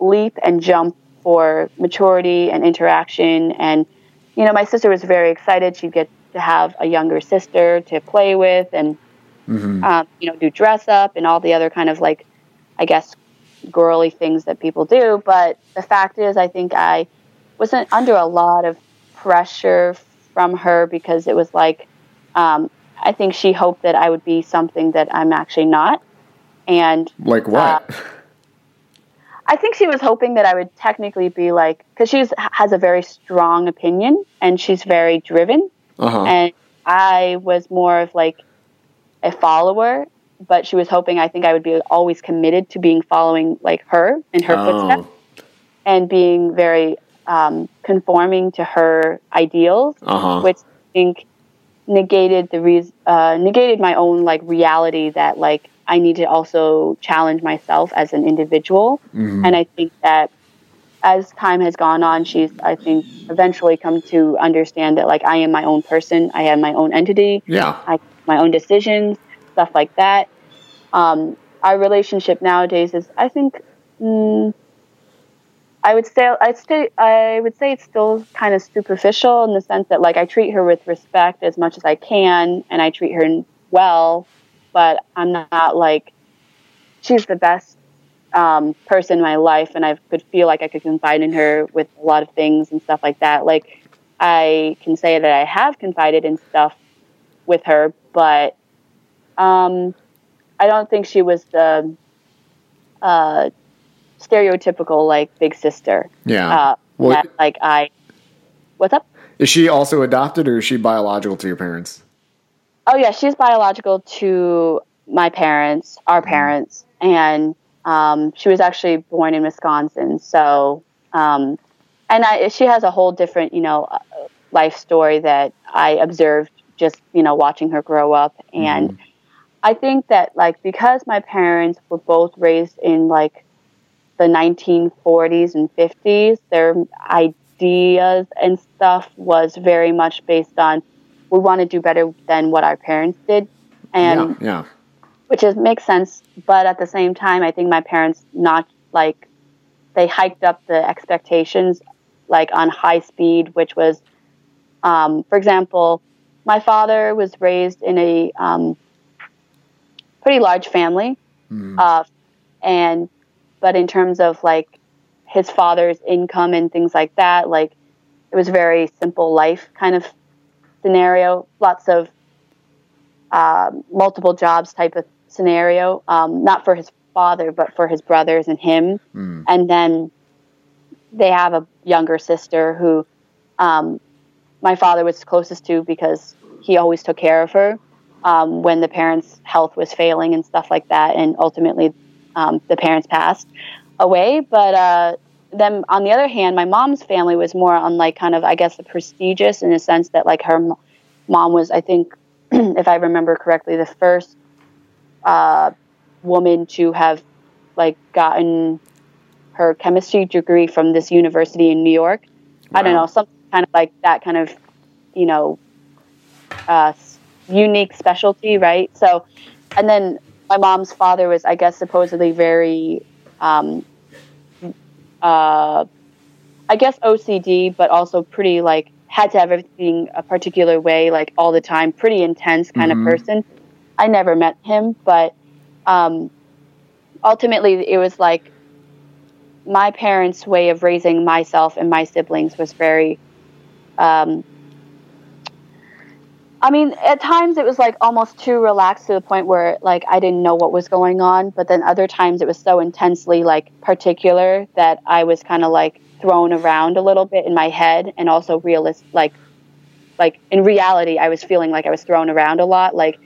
leap and jump for maturity and interaction. And, you know, my sister was very excited. She'd get to have a younger sister to play with and, mm-hmm. um, you know, do dress up and all the other kind of like, I guess, girly things that people do. But the fact is, I think I wasn't under a lot of pressure from her because it was like, um, I think she hoped that I would be something that I'm actually not. And like what? Uh, I think she was hoping that I would technically be like, because she has a very strong opinion and she's very driven. Uh-huh. And I was more of like a follower, but she was hoping I think I would be always committed to being following like her in her oh. footsteps and being very um, conforming to her ideals, uh-huh. which I think negated the re- uh, negated my own like reality that like I need to also challenge myself as an individual. Mm-hmm. And I think that as time has gone on, she's I think eventually come to understand that like I am my own person. I have my own entity. Yeah, I my own decisions, stuff like that. Um, our relationship nowadays is I think. Mm, I would say I'd say I would say it's still kind of superficial in the sense that like I treat her with respect as much as I can, and I treat her well, but I'm not like she's the best um, person in my life, and I could feel like I could confide in her with a lot of things and stuff like that. Like I can say that I have confided in stuff with her, but um, I don't think she was the uh, stereotypical like big sister. Yeah. Uh, well, that, like I, what's up? Is she also adopted or is she biological to your parents? Oh yeah, she's biological to my parents, our mm-hmm. parents, and um, she was actually born in Wisconsin. So, um, and I, she has a whole different, you know, uh, life story that I observed just, you know, watching her grow up. And mm-hmm. I think that like because my parents were both raised in like the 1940s and 50s. Their ideas and stuff was very much based on we want to do better than what our parents did, and yeah, yeah. which is makes sense. But at the same time, I think my parents not like they hiked up the expectations like on high speed, which was, um, for example, my father was raised in a um, pretty large family, mm. uh, and but in terms of like his father's income and things like that, like it was a very simple life kind of scenario. Lots of uh, multiple jobs type of scenario. Um, not for his father, but for his brothers and him. Mm. And then they have a younger sister who um, my father was closest to because he always took care of her um, when the parents' health was failing and stuff like that. And ultimately, um, the parents passed away. But uh, then on the other hand, my mom's family was more on like kind of I guess the prestigious in a sense that like her mom was I think if I remember correctly, the first uh, woman to have like gotten her chemistry degree from this university in New York. Wow. I don't know, something kind of like that kind of, you know, uh, unique specialty, right? So, and then my mom's father was, I guess, supposedly very, um, uh, I guess OCD, but also pretty like had to have everything a particular way, like all the time, pretty intense kind mm-hmm. of person. I never met him, but um, ultimately it was like my parents' way of raising myself and my siblings was very um, I mean, at times it was like almost too relaxed to the point where like I didn't know what was going on, but then other times it was so intensely like particular that I was kind of like thrown around a little bit in my head and also realist like like in reality I was feeling like I was thrown around a lot like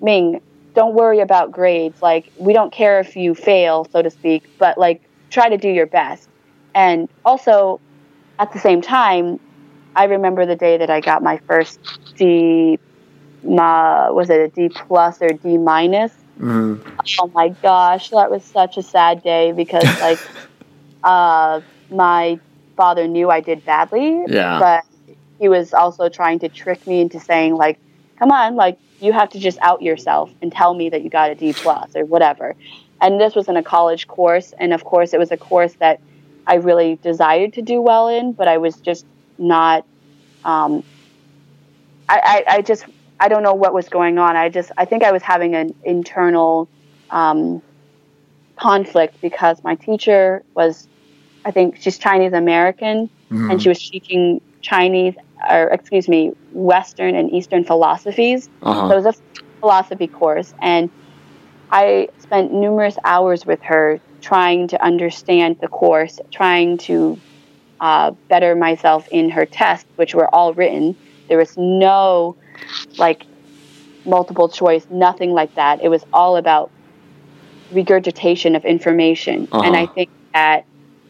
Ming, don't worry about grades. Like we don't care if you fail, so to speak, but like try to do your best. And also at the same time, I remember the day that I got my first D, my, was it a D plus or D minus? Mm-hmm. Oh my gosh, that was such a sad day because like, uh, my father knew I did badly, yeah. but he was also trying to trick me into saying like, come on, like you have to just out yourself and tell me that you got a D plus or whatever. And this was in a college course, and of course, it was a course that I really desired to do well in, but I was just not. Um, I, I, I, just I don't know what was going on. I just I think I was having an internal um, conflict because my teacher was I think she's Chinese American mm-hmm. and she was teaching Chinese or excuse me Western and Eastern philosophies. Uh-huh. So it was a philosophy course and I spent numerous hours with her trying to understand the course, trying to uh, better myself in her tests, which were all written. There was no like multiple choice, nothing like that. It was all about regurgitation of information. Uh-huh. And I think that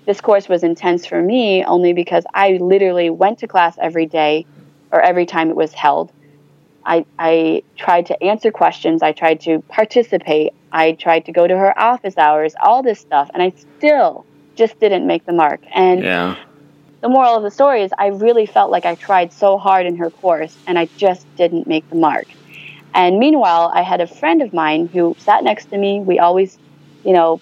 this course was intense for me only because I literally went to class every day or every time it was held. I, I tried to answer questions. I tried to participate. I tried to go to her office hours, all this stuff. And I still just didn't make the mark. And yeah the moral of the story is I really felt like I tried so hard in her course and I just didn't make the mark. And meanwhile, I had a friend of mine who sat next to me. We always, you know,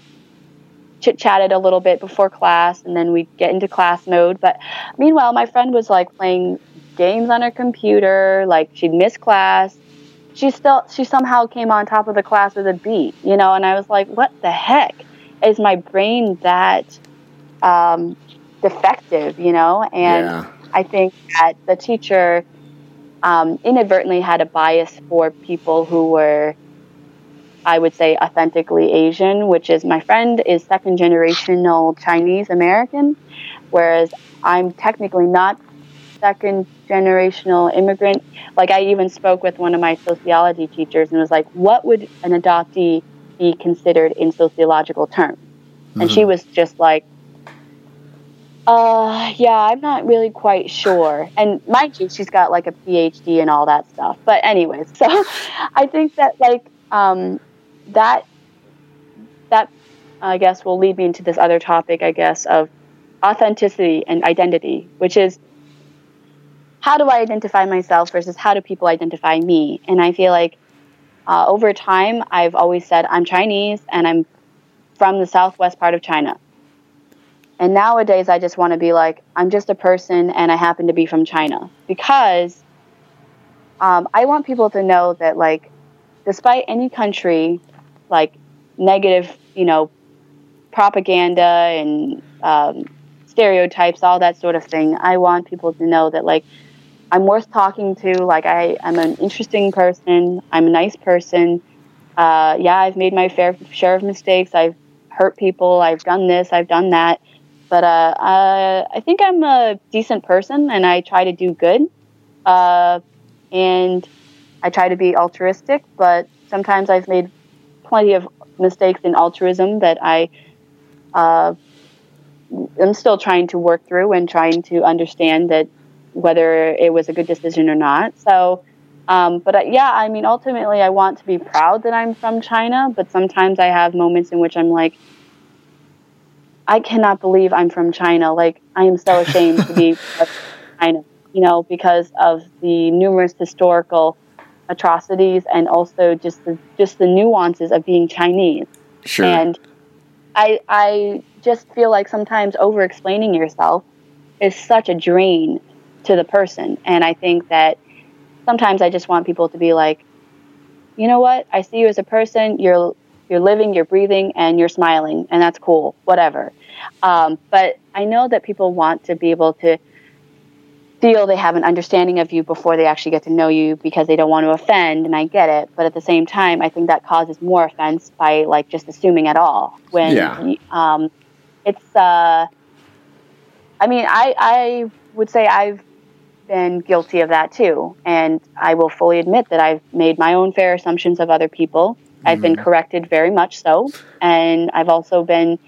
chit chatted a little bit before class and then we'd get into class mode. But meanwhile, my friend was like playing games on her computer, like she'd miss class. She still, she somehow came on top of the class with a B, you know, and I was like, what the heck? Is my brain that um, defective, you know? And yeah. I think that the teacher um, inadvertently had a bias for people who were, I would say, authentically Asian, which is my friend is second generational Chinese American, whereas I'm technically not second generational immigrant. Like I even spoke with one of my sociology teachers and was like, what would an adoptee be considered in sociological terms? And mm-hmm. she was just like, uh, yeah, I'm not really quite sure. And mind you, she's got like a PhD and all that stuff. But anyways, so I think that like um, that that I guess will lead me into this other topic, I guess, of authenticity and identity, which is how do I identify myself versus how do people identify me? And I feel like uh, over time, I've always said I'm Chinese and I'm from the southwest part of China. And nowadays, I just want to be like, I'm just a person and I happen to be from China. Because um, I want people to know that, like, despite any country, like, negative, you know, propaganda and um, stereotypes, all that sort of thing, I want people to know that, like, I'm worth talking to. Like, I, I'm an interesting person. I'm a nice person. Uh, yeah, I've made my fair share of mistakes. I've hurt people. I've done this. I've done that. But uh, uh, I think I'm a decent person and I try to do good. Uh, and I try to be altruistic, but sometimes I've made plenty of mistakes in altruism that I uh, am still trying to work through and trying to understand that whether it was a good decision or not. So Um, but uh, yeah, I mean, ultimately, I want to be proud that I'm from China. But sometimes I have moments in which I'm like, I cannot believe I'm from China. Like, I am so ashamed to be from China, you know, because of the numerous historical atrocities and also just the, just the nuances of being Chinese. Sure. And I, I just feel like sometimes over explaining yourself is such a drain to the person. And I think that sometimes I just want people to be like, you know what? I see you as a person. You're you're living, you're breathing, and you're smiling, and that's cool. Whatever. Um, but I know that people want to be able to feel they have an understanding of you before they actually get to know you because they don't want to offend, and I get it. But at the same time, I think that causes more offense by like just assuming at all. When Yeah. um, it's, uh, I mean, I I would say I've been guilty of that too, and I will fully admit that I've made my own fair assumptions of other people. I've been corrected very much so, and I've also been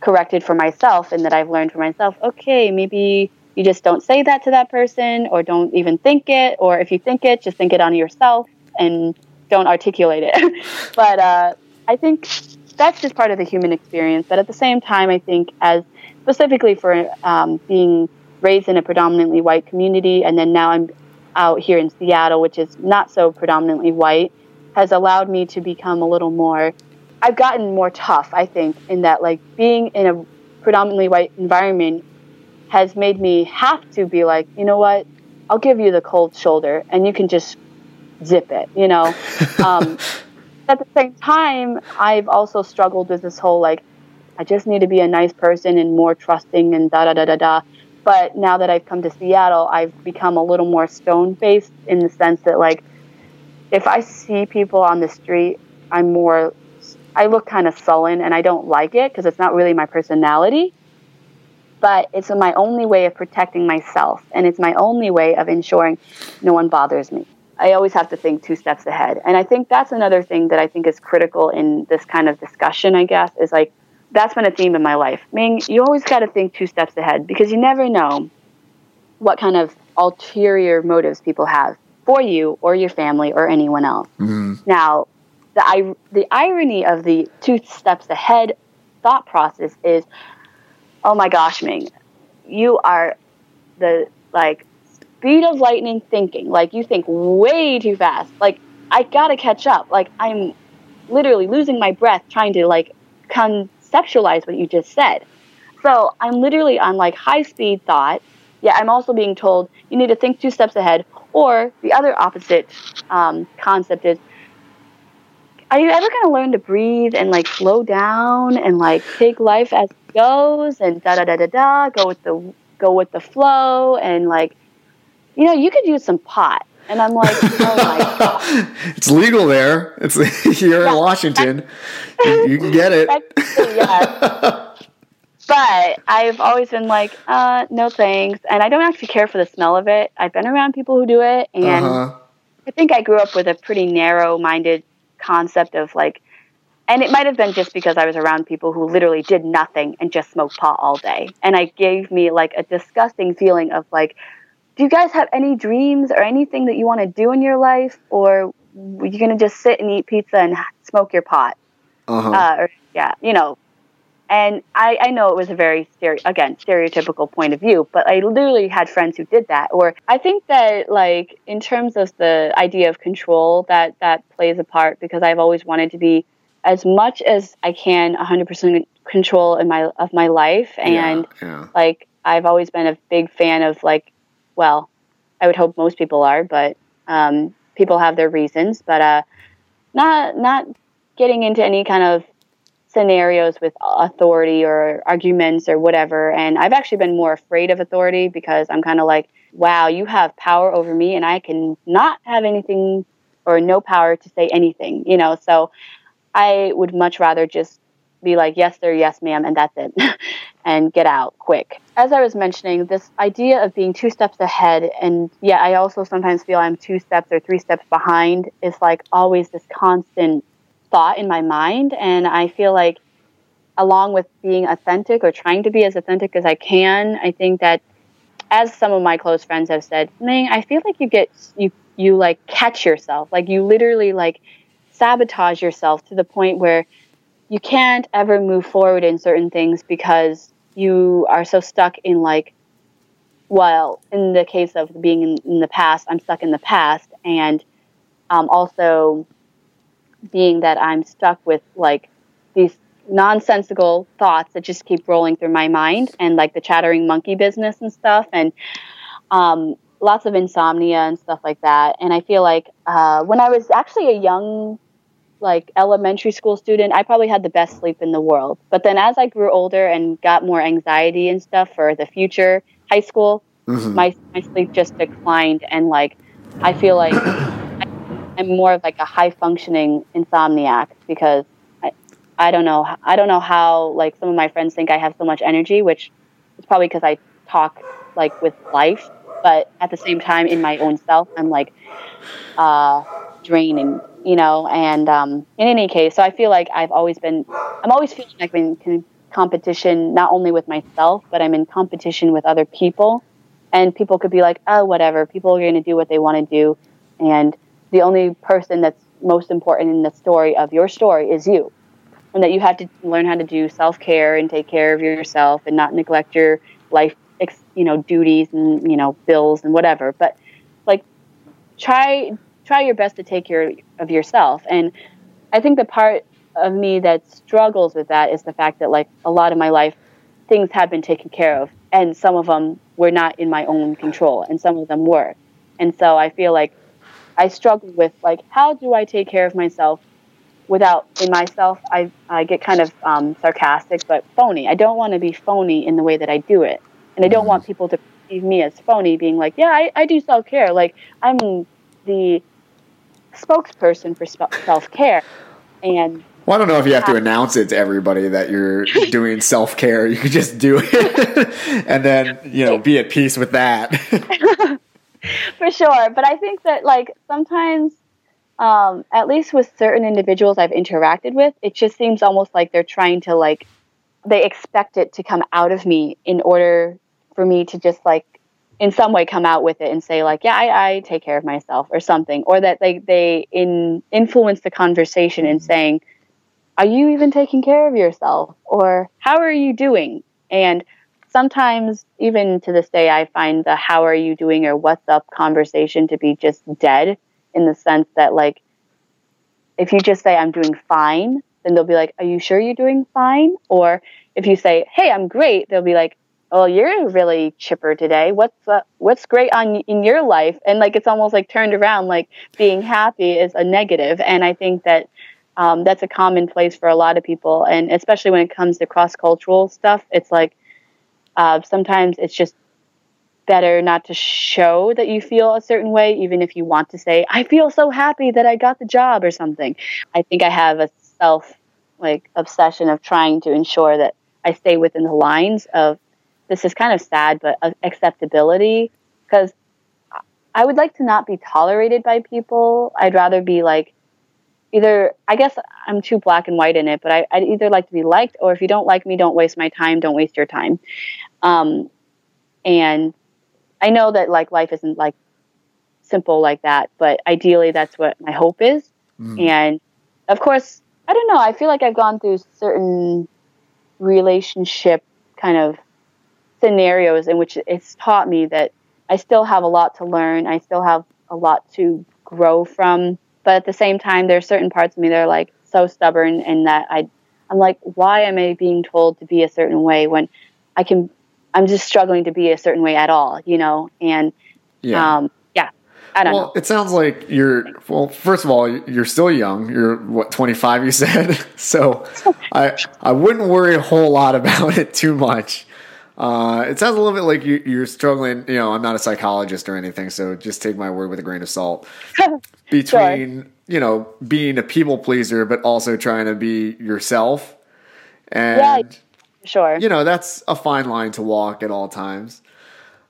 corrected for myself in that I've learned for myself, okay, maybe you just don't say that to that person or don't even think it, or if you think it, just think it on yourself and don't articulate it. but uh, I think that's just part of the human experience. But at the same time, I think as specifically for um, being raised in a predominantly white community, and then now I'm out here in Seattle, which is not so predominantly white, has allowed me to become a little more I've gotten more tough, I think, in that like being in a predominantly white environment has made me have to be like, you know what, I'll give you the cold shoulder and you can just zip it, you know. um, at the same time, I've also struggled with this whole like, I just need to be a nice person and more trusting and da da da da da. But now that I've come to Seattle, I've become a little more stone faced in the sense that like, if I see people on the street, I'm more I look kind of sullen and I don't like it because it's not really my personality. But it's my only way of protecting myself and it's my only way of ensuring no one bothers me. I always have to think two steps ahead. And I think that's another thing that I think is critical in this kind of discussion, I guess, is like that's been a theme in my life. Ming, you always got to think two steps ahead because you never know what kind of ulterior motives people have for you or your family or anyone else. Mm-hmm. Now, the I, the irony of the two steps ahead thought process is, oh my gosh, Ming, you are the like speed of lightning thinking. Like you think way too fast. Like I gotta catch up. Like I'm literally losing my breath trying to like conceptualize what you just said. So I'm literally on like high speed thought. Yeah, I'm also being told you need to think two steps ahead. Or the other opposite um, concept is are you ever going to learn to breathe and like slow down and like take life as it goes and da da da da da go with the go with the flow and like you know you could use some pot and i'm like oh it's legal there. It's you're in Washington. You, you can get it. Yes. but i've always been like uh no thanks and i don't actually care for the smell of it i've been around people who do it and Uh-huh. I think I grew up with a pretty narrow minded concept of like, and it might have been just because I was around people who literally did nothing and just smoked pot all day. And it gave me like a disgusting feeling of like, do you guys have any dreams or anything that you want to do in your life? Or are you going to just sit and eat pizza and smoke your pot? Uh-huh. uh, or yeah, you know. And I, I know it was a very stereo, again stereotypical point of view, but I literally had friends who did that. Or I think that like in terms of the idea of control, that that plays a part because I've always wanted to be as much as I can 100% control in my of my life, and yeah, yeah. like I've always been a big fan of like, well, I would hope most people are, but um, people have their reasons, but uh, not not getting into any kind of scenarios with authority or arguments or whatever. And I've actually been more afraid of authority because I'm kind of like, wow, you have power over me, and I can not have anything or no power to say anything, you know. So I would much rather just be like, yes, sir, yes, ma'am, and that's it, and get out quick. As I was mentioning, this idea of being two steps ahead, and yeah, I also sometimes feel I'm two steps or three steps behind, is like always this constant thought in my mind. And I feel like, along with being authentic or trying to be as authentic as I can, I think that as some of my close friends have said, Ming, I feel like you get you you like catch yourself. Like you literally like sabotage yourself to the point where you can't ever move forward in certain things because you are so stuck in like well in the case of being in, in the past i'm stuck in the past and um, also being that i'm stuck with like these nonsensical thoughts that just keep rolling through my mind and like the chattering monkey business and stuff and um, lots of insomnia and stuff like that and i feel like uh, when i was actually a young like elementary school student, I probably had the best sleep in the world. But then as I grew older and got more anxiety and stuff for the future, high school, mm-hmm. my my sleep just declined and like I feel like I'm more of like a high functioning insomniac because I I don't know I don't know how like some of my friends think I have so much energy, which is probably because I talk like with life, but at the same time in my own self I'm like uh draining you know, and um, in any case, so I feel like I've always been, I'm always feeling like I'm in competition, not only with myself, but I'm in competition with other people. And people could be like, oh, whatever, people are going to do what they want to do. And the only person that's most important in the story of your story is you. And that you have to learn how to do self care and take care of yourself and not neglect your life, you know, duties and, you know, bills and whatever. But like, try try your best to take care of yourself. And I think the part of me that struggles with that is the fact that like a lot of my life things have been taken care of and some of them were not in my own control and some of them were. And so I feel like I struggle with like how do I take care of myself without in myself I, I get kind of um, sarcastic but phony. I don't want to be phony in the way that I do it. And I don't mm-hmm. want people to perceive me as phony being like, yeah, I, I do self care. Like I'm the spokesperson for self care. And well, I don't know if you have to announce it to everybody that you're doing self care. You could just do it, and then you know be at peace with that. for sure, but I think that like sometimes, um, at least with certain individuals I've interacted with, it just seems almost like they're trying to like they expect it to come out of me in order for me to just like in some way come out with it and say like yeah I, I take care of myself or something. Or that they they in influence the conversation in saying are you even taking care of yourself? Or how are you doing? And sometimes even to this day i find the how are you doing or what's up conversation to be just dead in the sense that like if you just say i'm doing fine then they'll be like are you sure you're doing fine or if you say hey i'm great they'll be like oh, you're really chipper today. What's uh, what's great on in your life? And like it's almost like turned around, like being happy is a. And I think that um, that's a common place for a lot of people, and especially when it comes to cross cultural stuff, it's like uh, sometimes it's just better not to show that you feel a certain way, even if you want to say, "I feel so happy that I got the job" or something. I think I have a self like obsession of trying to ensure that I stay within the lines of this is kind of sad, but acceptability because I would like to not be tolerated by people. I'd rather be like either I guess I'm too black and white in it, but I, would either like to be liked or if you don't like me, don't waste my time, don't waste your time. Um, and I know that like life isn't like simple like that, but ideally that's what my hope is. Mm. And of course, I don't know. I feel like I've gone through certain relationship kind of scenarios in which it's taught me that I still have a lot to learn. I still have a lot to grow from. But at the same time, there are certain parts of me that are like so stubborn and that I, I'm like, why am I being told to be a certain way when I can, I'm just struggling to be a certain way at all, you know? And yeah. Um, yeah. I don't well, know. It sounds like you're, well, first of all, you're still young. You're what, 25, you said? so I, I wouldn't worry a whole lot about it too much. Uh, it sounds a little bit like you, are struggling. You know, I'm not a psychologist or anything, so just take my word with a grain of salt. Between sure. you know being a people pleaser, but also trying to be yourself, and sure, you know that's a fine line to walk at all times.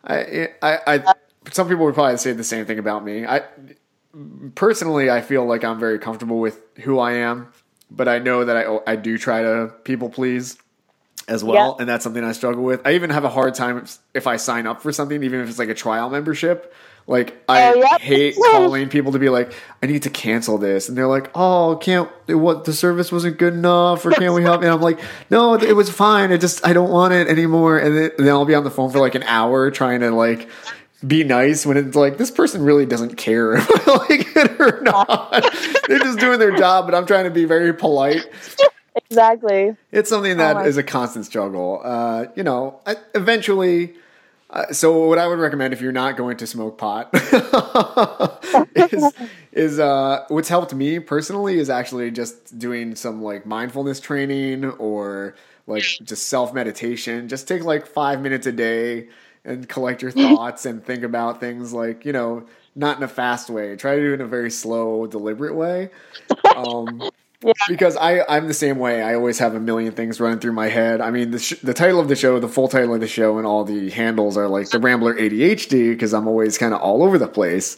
I, I, I some people would probably say the same thing about me. I personally, I feel like I'm very comfortable with who I am, but I know that I I do try to people please as well, and that's something I struggle with. I even have a hard time if I sign up for something, even if it's like a trial membership. Like I Oh, yep. hate calling people to be like, I need to cancel this, and they're like, Oh, can't what the service wasn't good enough, or can't we help? And I'm like, No, it was fine. I just I don't want it anymore. And then, and then I'll be on the phone for like an hour trying to like be nice when it's like this person really doesn't care if I like it or not. they're just doing their job, but I'm trying to be very polite. Exactly. It's something that my- is a constant struggle. Uh, you know, I, eventually. Uh, so what I would recommend if you're not going to smoke pot is is uh, what's helped me personally is actually just doing some like mindfulness training or like just self meditation. Just take like five minutes a day and collect your thoughts and think about things like you know not in a fast way. Try to do it in a very slow, deliberate way. Um, because I I'm the same way. I always have a million things running through my head. I mean, the sh- the title of the show, the full title of the show, and all the handles are like the Rambler ADHD because I'm always kind of all over the place.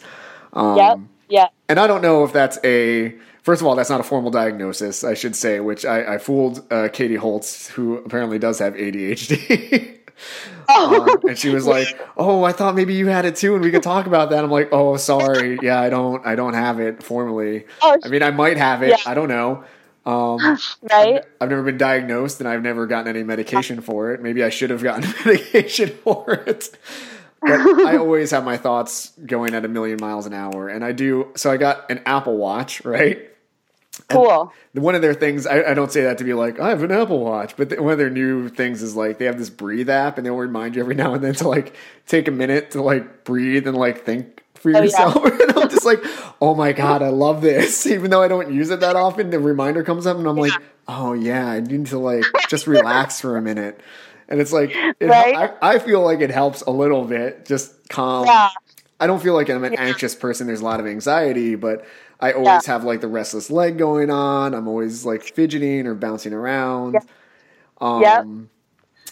Um, Yep. Yeah. And I don't know if that's a first of all, that's not a formal diagnosis, I should say, which I, I fooled uh, Katie Holtz, who apparently does have ADHD. Um, and she was like, "Oh, I thought maybe you had it too, and we could talk about that." I'm like, "Oh, sorry, yeah, I don't, I don't have it formally. Oh, I mean, I might have it. Yeah. I don't know. Um, Right. I've never been diagnosed, and I've never gotten any medication for it. Maybe I should have gotten medication for it. But I always have my thoughts going at a million miles an hour, and I do. So I got an Apple Watch, right? Cool. one of their things I, I don't say that to be like i have an apple watch but th- one of their new things is like they have this breathe app and they'll remind you every now and then to like take a minute to like breathe and like think for Oh, yeah. yourself and i'm just like oh my god i love this even though i don't use it that often the reminder comes up and i'm like oh yeah i need to like just relax for a minute and it's like it, Right? I, I feel like it helps a little bit just calm Yeah. I don't feel like I'm an anxious person. There's a lot of anxiety, but I always have like the restless leg going on. I'm always like fidgeting or bouncing around. Yeah. Um.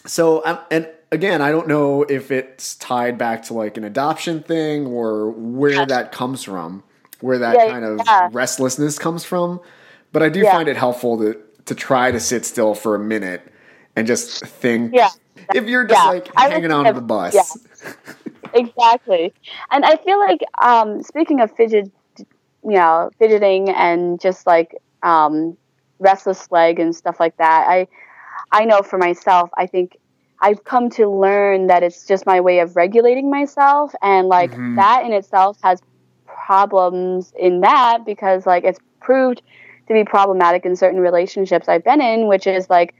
So, I'm, and again, I don't know if it's tied back to like an adoption thing or where that comes from, where that Yeah, kind of yeah. restlessness comes from. But I do Yeah. find it helpful to to try to sit still for a minute and just think. Yeah. If you're just Yeah. like hanging on to the bus. yeah. exactly. And I feel like um, speaking of fidget, you know, fidgeting and just like um, restless leg and stuff like that. I I know for myself. I think I've come to learn that it's just my way of regulating myself, and like Mhm. that in itself has problems in that because like it's proved to be problematic in certain relationships I've been in, which is like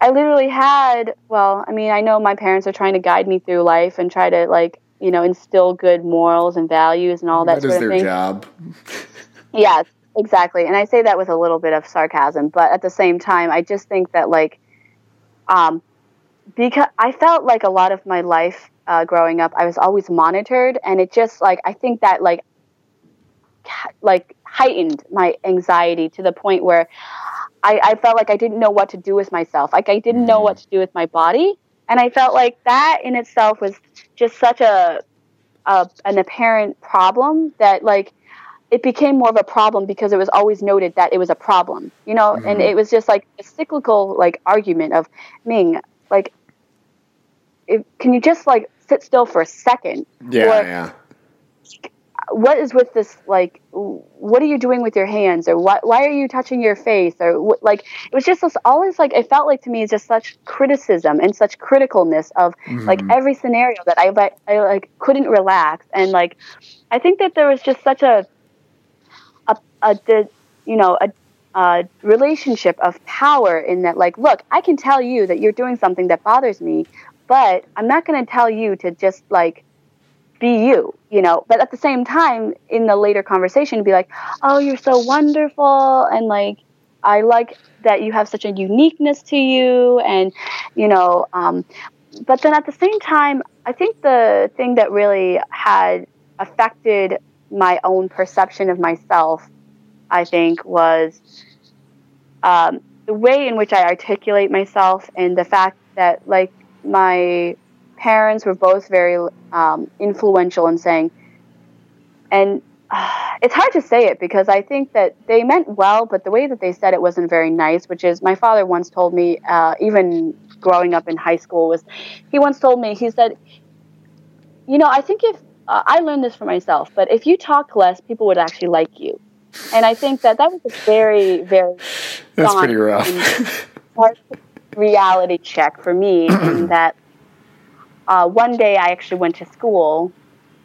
I literally had, well, I mean, I know my parents are trying to guide me through life and try to like, you know, instill good morals and values and all that, that sort is of their thing. job. Yes, exactly. And I say that with a little bit of sarcasm, but at the same time, I just think that like, um, because I felt like a lot of my life uh, growing up, I was always monitored, and it just like I think that like, like heightened my anxiety to the point where I, I felt like I didn't know what to do with myself. Like I didn't know Mhm. what to do with my body, and I felt like that in itself was just such a, a an apparent problem that like it became more of a problem because it was always noted that it was a problem, you know, and Mhm. it was just like a cyclical like argument of Ming, like, if, can you just like sit still for a second? Yeah, Or- yeah. What is with this? Like, what are you doing with your hands, or what? Why are you touching your face, or like? It was just this, always like it felt like to me it's just such criticism and such criticalness of like Mhm. every scenario that I, but I like couldn't relax and like I think that there was just such a a, a you know a, a relationship of power in that like look I can tell you that you're doing something that bothers me but I'm not going to tell you to just like be you you know? But at the same time in the later conversation be like oh you're so wonderful and like I like that you have such a uniqueness to you and you know um, but then at the same time, I think the thing that really had affected my own perception of myself, I think, was um, the way in which I articulate myself and the fact that, like, my parents were both very um, influential in saying, and it's hard to say it because I think that they meant well, but the way that they said it wasn't very nice. Which is, my father once told me, uh, even growing up in high school, was he once told me he said, you know, I think if uh, I learned this for myself, but if you talk less, people would actually like you. And I think that that was a very, very that's pretty rough reality check for me in that uh, one day I actually went to school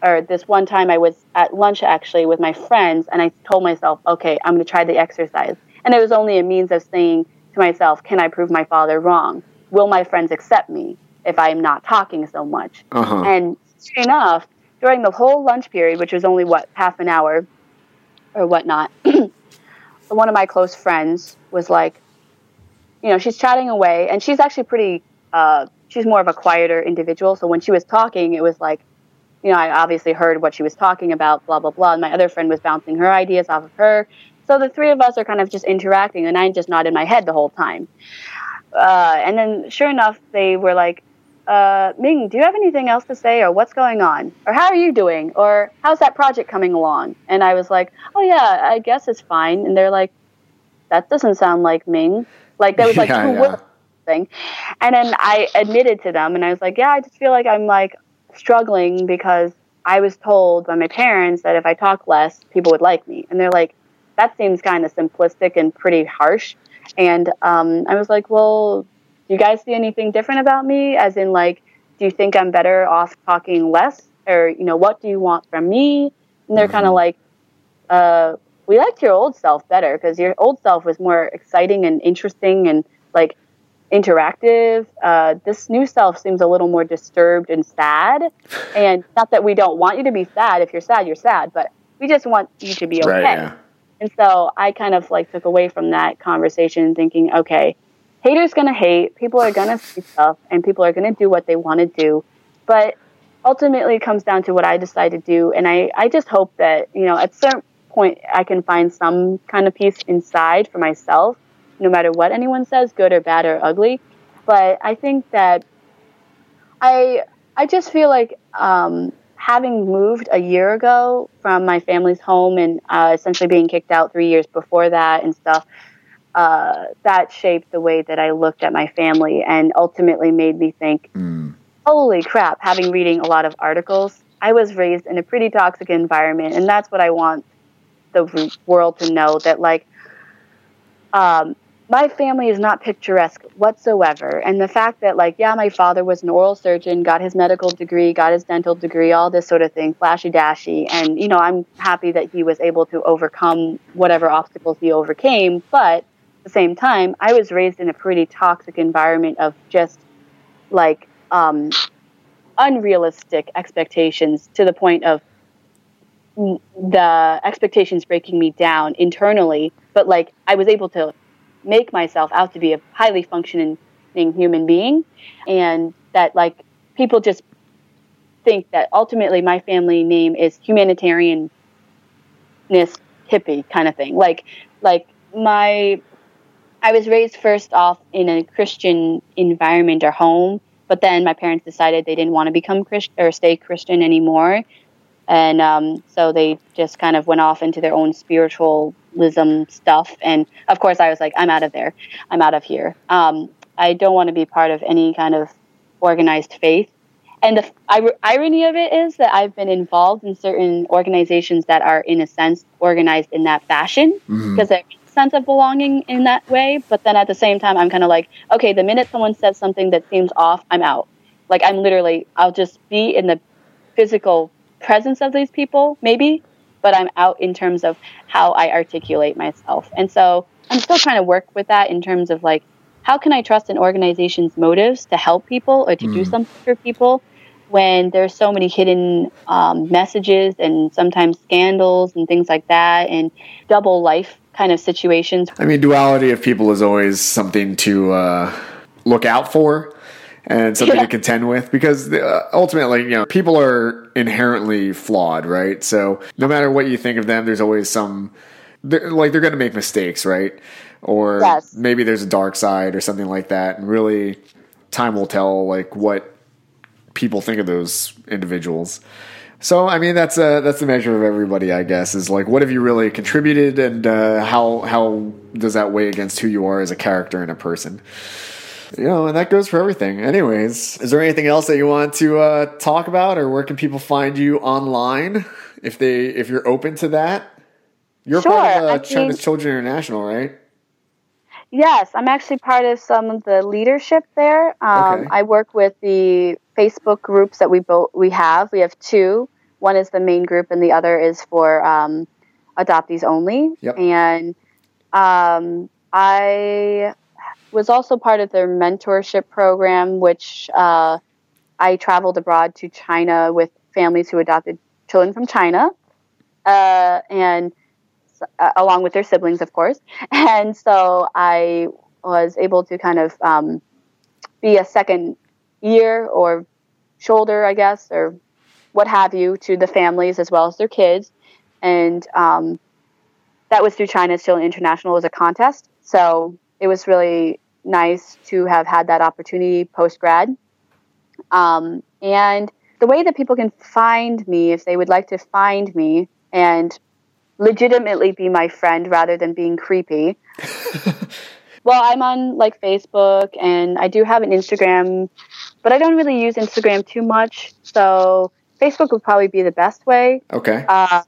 or this one time I was at lunch actually with my friends, and I told myself, okay, I'm going to try the exercise. And it was only a means of saying to myself, can I prove my father wrong? Will my friends accept me if I'm not talking so much? Uh-huh. And sure enough, during the whole lunch period, which was only what half an hour or whatnot, one of my close friends was like, you know, she's chatting away, and she's actually pretty. Uh, she's more of a quieter individual. So when she was talking, it was like you know, I obviously heard what she was talking about, blah, blah, blah. And my other friend was bouncing her ideas off of her. So the three of us are kind of just interacting, and I'm just in my head the whole time. Uh, and then, sure enough, they were like, uh, Ming, do you have anything else to say, or what's going on, or how are you doing, or how's that project coming along? And I was like, oh yeah, I guess it's fine. And they're like, that doesn't sound like Ming. Like there was like yeah, two yeah. words thing. And then I admitted to them, and I was like, yeah, I just feel like I'm like struggling because I was told by my parents that if I talk less, people would like me. And they're like, that seems kind of simplistic and pretty harsh. And um, I was like, well, do you guys see anything different about me? As in, like, do you think I'm better off talking less? Or, you know, what do you want from me? And they're mm-hmm. kind of like, uh, we liked your old self better because your old self was more exciting and interesting and like interactive. Uh, this new self seems a little more disturbed and sad. And not that we don't want you to be sad. If you're sad, you're sad. But we just want you to be okay. Right, yeah. And so I kind of like took away from that conversation thinking, okay, haters gonna hate, people are gonna see stuff, and people are gonna do what they want to do. But ultimately, it comes down to what I decide to do. And I, I just hope that, you know, at some point, I can find some kind of peace inside for myself no matter what anyone says, good or bad or ugly. But I think that I I just feel like um, having moved a year ago from my family's home and uh, essentially being kicked out three years before that and stuff. Uh, that shaped the way that I looked at my family and ultimately made me think, mm. holy crap, having reading a lot of articles, I was raised in a pretty toxic environment. And that's what I want the world to know that, like, um, my family is not picturesque whatsoever. And the fact that, like, yeah, my father was an oral surgeon, got his medical degree, got his dental degree, all this sort of thing, flashy dashy. And, you know, I'm happy that he was able to overcome whatever obstacles he overcame. But at the same time, I was raised in a pretty toxic environment of just like um, unrealistic expectations to the point of the expectations breaking me down internally. But, like, I was able to make myself out to be a highly functioning human being. And that like people just think that ultimately my family name is humanitarianness hippie kind of thing. Like like my i was raised first off in a christian environment or home but then my parents decided they didn't want to become christian or stay christian anymore. And um, so they just kind of went off into their own spiritual stuff. And of course, I was like, I'm out of there. I'm out of here. Um, I don't want to be part of any kind of organized faith. And the irony of it is that I've been involved in certain organizations that are, in a sense, organized in that fashion mm-hmm. because there's a sense of belonging in that way. But then at the same time, I'm kind of like, okay, the minute someone says something that seems off, I'm out. Like, I'm literally, I'll just be in the physical presence of these people, maybe, but I'm out in terms of how I articulate myself. And so I'm still trying to work with that in terms of like, how can I trust an organization's motives to help people or to mm. do something for people when there's so many hidden um, messages and sometimes scandals and things like that and double life kind of situations? I mean, duality of people is always something to uh, look out for and something yeah. to contend with because uh, ultimately, you know, people are inherently flawed, right? So no matter what you think of them, there's always some, they're, like they're going to make mistakes, right? Or yes. maybe there's a dark side or something like that. And really, time will tell, like what people think of those individuals. So I mean that's a that's the measure of everybody, I guess. Is like what have you really contributed, and uh, how how does that weigh against who you are as a character and a person? You know, and that goes for everything. Anyways, is there anything else that you want to uh, talk about, or where can people find you online if they if you're open to that? You're Sure, part of uh, China's think- Children International, right? Yes, I'm actually part of some of the leadership there. Um, Okay. I work with the Facebook groups that we both we have. We have two. One is the main group, and the other is for um, adoptees only. Yep. And um, I was also part of their mentorship program, which uh, I traveled abroad to China with families who adopted children from China, uh, and uh, along with their siblings, of course. And so I was able to kind of um, be a second ear or shoulder, I guess, or what have you, to the families as well as their kids. And um, that was through China's Children International as a contest. So it was really nice to have had that opportunity post grad. Um, and the way that people can find me, if they would like to find me and legitimately be my friend rather than being creepy. well, I'm on like Facebook and I do have an Instagram, but I don't really use Instagram too much. So Facebook would probably be the best way. Okay. Uh,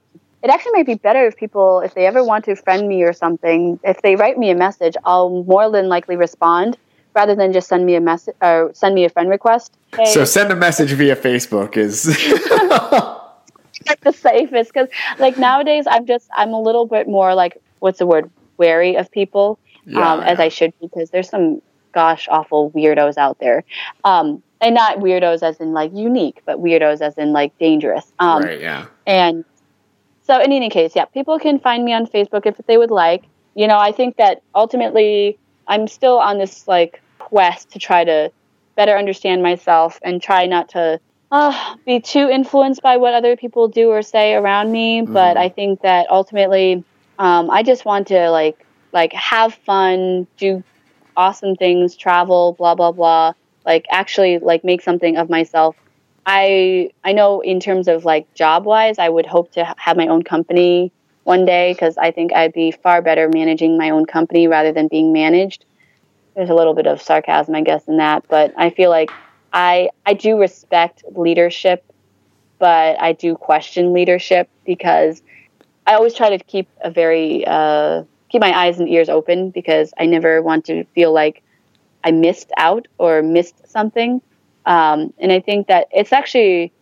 it actually might be better if people, if they ever want to friend me or something, if they write me a message, I'll more than likely respond rather than just send me a message or send me a friend request. Hey, so send a message via Facebook is like the safest because like nowadays I'm just I'm a little bit more like what's the word wary of people Yeah, um, as. I should because there's some gosh awful weirdos out there, um, and not weirdos as in like unique, but weirdos as in like dangerous. Um, right. Yeah. And so, in any case, yeah, people can find me on Facebook if they would like. You know, I think that ultimately I'm still on this like quest to try to better understand myself and try not to uh, be too influenced by what other people do or say around me. But I think that ultimately, um, I just want to like like have fun, do awesome things, travel, blah blah blah. Like actually like make something of myself I I know in terms of like job wise, I would hope to have my own company one day because I think I'd be far better managing my own company rather than being managed. There's a little bit of sarcasm, I guess, in that, but I feel like I I do respect leadership, but I do question leadership because I always try to keep a very uh, keep my eyes and ears open because I never want to feel like I missed out or missed something. Um, and I think that it's actually,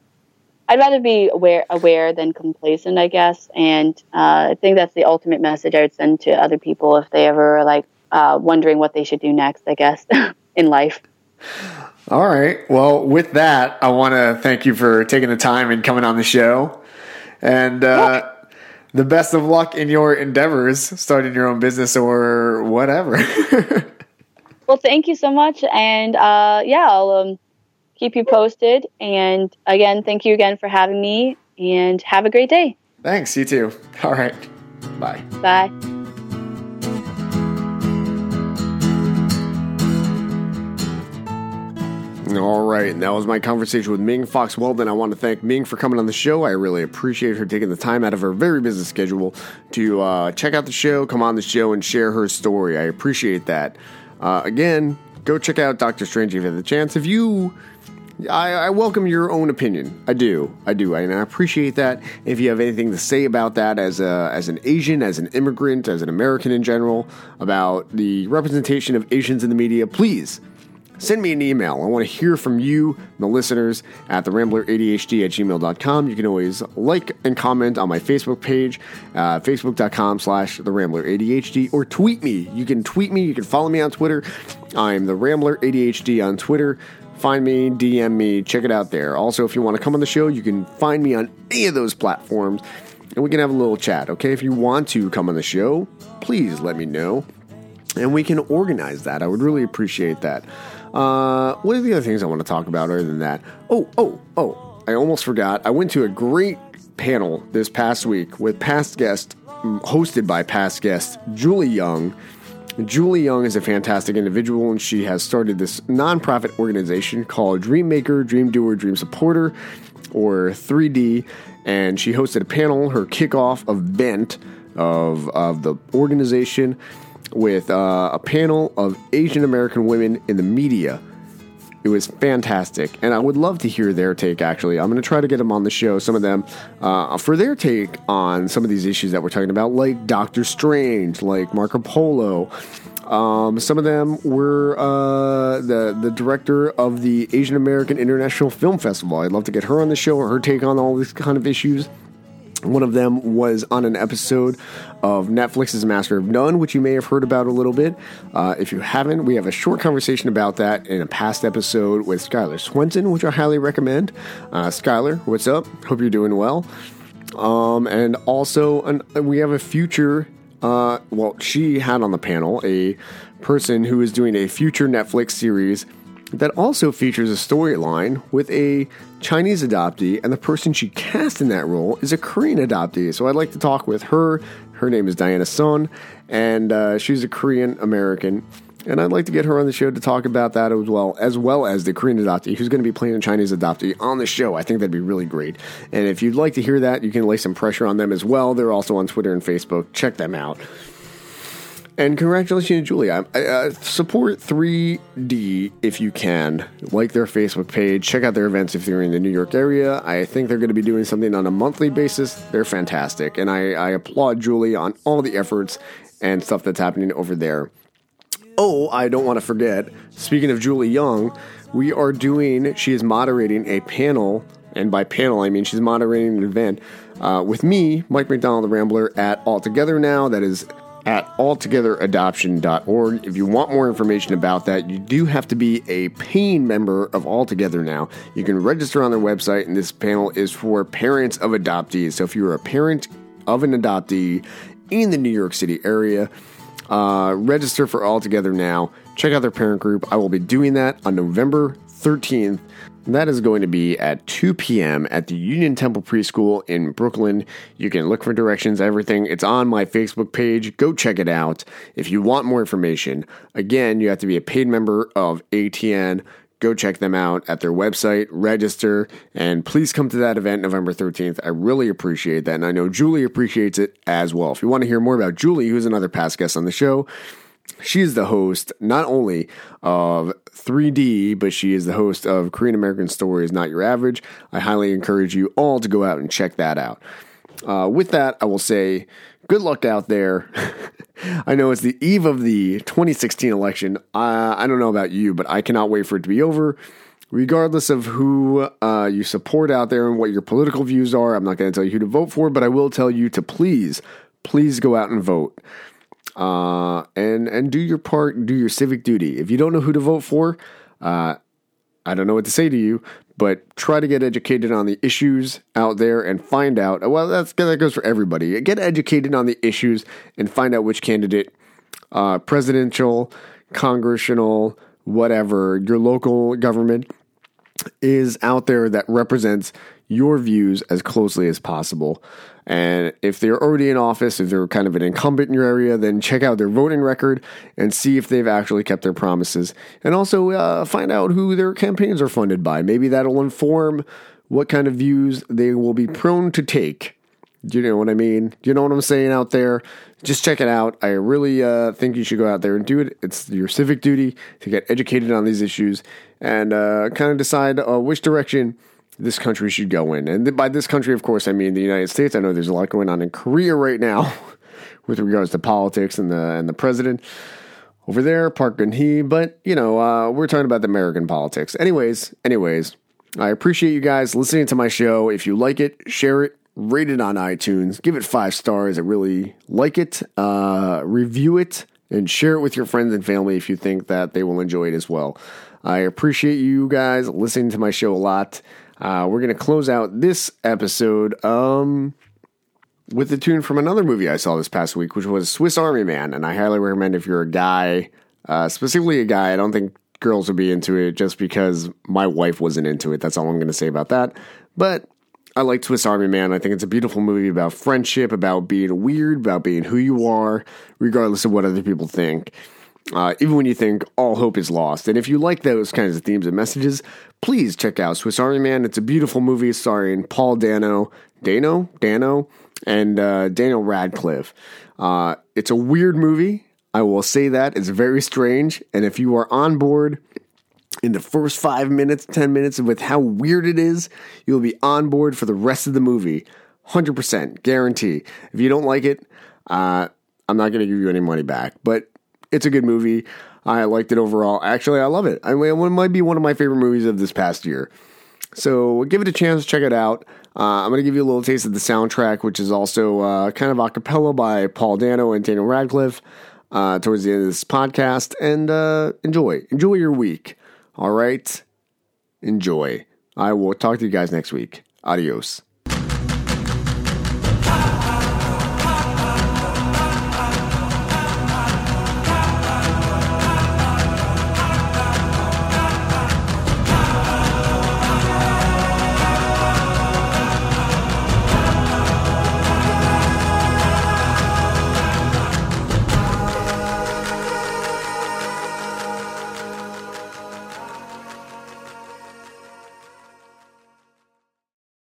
I'd rather be aware, aware than complacent, I guess. And uh, I think that's the ultimate message I would send to other people if they ever are like uh, wondering what they should do next, I guess, in life. All right. Well, with that, I want to thank you for taking the time and coming on the show. And uh, the best of luck in your endeavors, starting your own business or whatever. Well, thank you so much. And uh, yeah, I'll um, keep you posted. And again, thank you again for having me and have a great day. Thanks. You too. All right. Bye. Bye. All right, and that was my conversation with Ming Foxweldon. I want to thank Ming for coming on the show. I really appreciate her taking the time out of her very busy schedule to uh, check out the show, come on the show, and share her story. I appreciate that. Uh, again, go check out Doctor Strange if you have the chance. If you, I, I welcome your own opinion. I do, I do, and I appreciate that. If you have anything to say about that, as a as an Asian, as an immigrant, as an American in general, about the representation of Asians in the media, please send me an email. I want to hear from you, the listeners, at the rambleradhd at gmail.com. You can always like and comment on my Facebook page, uh, facebook.com slash the or tweet me. You can tweet me. You can follow me on Twitter. I'm the rambler ADHD on Twitter. Find me, DM me, check it out there. Also, if you want to come on the show, you can find me on any of those platforms and we can have a little chat, okay? If you want to come on the show, please let me know and we can organize that. I would really appreciate that. Uh, what are the other things I want to talk about other than that? Oh, oh, oh, I almost forgot. I went to a great panel this past week with past guest, mm, hosted by past guest Julie Young. Julie Young is a fantastic individual, and she has started this nonprofit organization called Dream Maker, Dream Doer, Dream Supporter. or 3D, and she hosted a panel, her kickoff event of, of the organization, with uh, a panel of Asian American women in the media. It was fantastic, and I would love to hear their take. Actually, I'm going to try to get them on the show, some of them, uh, for their take on some of these issues that we're talking about, like Doctor Strange, like Marco Polo. Um, some of them were uh, the the director of the Asian American International Film Festival. I'd love to get her on the show, her take on all these kind of issues. One of them was on an episode of Netflix's Master of None, which you may have heard about a little bit. Uh, if you haven't, we have a short conversation about that in a past episode with Skylar Swenson, which I highly recommend. Uh, Skylar, what's up? Hope you're doing well. Um, and also, an, we have a future. Uh, well, she had on the panel a person who is doing a future Netflix series that also features a storyline with a Chinese adoptee, and the person she cast in that role is a Korean adoptee. So I'd like to talk with her. Her name is Diana Son, and uh, she's a Korean American. And I'd like to get her on the show to talk about that as well, as well as the Korean adoptee who's going to be playing a Chinese adoptee on the show. I think that'd be really great. And if you'd like to hear that, you can lay some pressure on them as well. They're also on Twitter and Facebook. Check them out. And congratulations, Julia. Uh, support 3D if you can. Like their Facebook page. Check out their events if you're in the New York area. I think they're going to be doing something on a monthly basis. They're fantastic. And I, I applaud Julie on all the efforts and stuff that's happening over there. Oh, I don't want to forget. Speaking of Julie Young, we are doing, she is moderating a panel. And by panel, I mean she's moderating an event uh, with me, Mike McDonald, the Rambler, at All Together Now. That is at altogetheradoption.org. If you want more information about that, you do have to be a paying member of Altogether now. You can register on their website, and this panel is for parents of adoptees. So if you're a parent of an adoptee in the New York City area, uh, register for Altogether now. Check out their parent group. I will be doing that on November 13th that is going to be at 2 p.m. at the Union Temple Preschool in Brooklyn. You can look for directions, everything. It's on my Facebook page. Go check it out. If you want more information, again, you have to be a paid member of ATN. Go check them out at their website, register, and please come to that event November 13th. I really appreciate that, and I know Julie appreciates it as well. If you want to hear more about Julie, who's another past guest on the show, she is the host not only of 3D, but she is the host of Korean American Stories Not Your Average. I highly encourage you all to go out and check that out. Uh, with that, I will say good luck out there. I know it's the eve of the 2016 election. Uh, I don't know about you, but I cannot wait for it to be over. Regardless of who uh, you support out there and what your political views are, I'm not going to tell you who to vote for, but I will tell you to please, please go out and vote uh, and and do your part, do your civic duty. If you don't know who to vote for, uh, I don't know what to say to you, but try to get educated on the issues out there and find out. Well, that's that goes for everybody. Get educated on the issues and find out which candidate, uh, presidential, congressional, whatever, your local government is out there that represents your views as closely as possible. And if they're already in office, if they're kind of an incumbent in your area, then check out their voting record and see if they've actually kept their promises. And also uh, find out who their campaigns are funded by. Maybe that'll inform what kind of views they will be prone to take. Do you know what I mean? Do you know what I'm saying out there? Just check it out. I really uh, think you should go out there and do it. It's your civic duty to get educated on these issues and uh, kind of decide uh, which direction this country should go in. And by this country, of course, I mean the United States. I know there's a lot going on in Korea right now with regards to politics and the and the president over there, Park Geun Hye. But you know, uh, we're talking about the American politics. Anyways, anyways, I appreciate you guys listening to my show. If you like it, share it. Rate it on iTunes. Give it five stars. I really like it. Uh, review it and share it with your friends and family if you think that they will enjoy it as well. I appreciate you guys listening to my show a lot. Uh, we're going to close out this episode um, with a tune from another movie I saw this past week, which was Swiss Army Man. And I highly recommend if you're a guy, uh, specifically a guy, I don't think girls would be into it just because my wife wasn't into it. That's all I'm going to say about that. But I like Swiss Army Man. I think it's a beautiful movie about friendship, about being weird, about being who you are, regardless of what other people think. Uh, even when you think all hope is lost. And if you like those kinds of themes and messages, please check out Swiss Army Man. It's a beautiful movie starring Paul Dano, Dano, Dano, and uh, Daniel Radcliffe. Uh, it's a weird movie. I will say that it's very strange. And if you are on board in the first five minutes, 10 minutes with how weird it is, you'll be on board for the rest of the movie. 100% guarantee. If you don't like it, uh, I'm not going to give you any money back. But it's a good movie. I liked it overall. Actually, I love it. I mean, it might be one of my favorite movies of this past year. So give it a chance, check it out. Uh, I'm going to give you a little taste of the soundtrack, which is also uh, kind of a cappella by Paul Dano and Daniel Radcliffe uh, towards the end of this podcast. And uh, enjoy. Enjoy your week. All right? Enjoy. I will talk to you guys next week. Adios.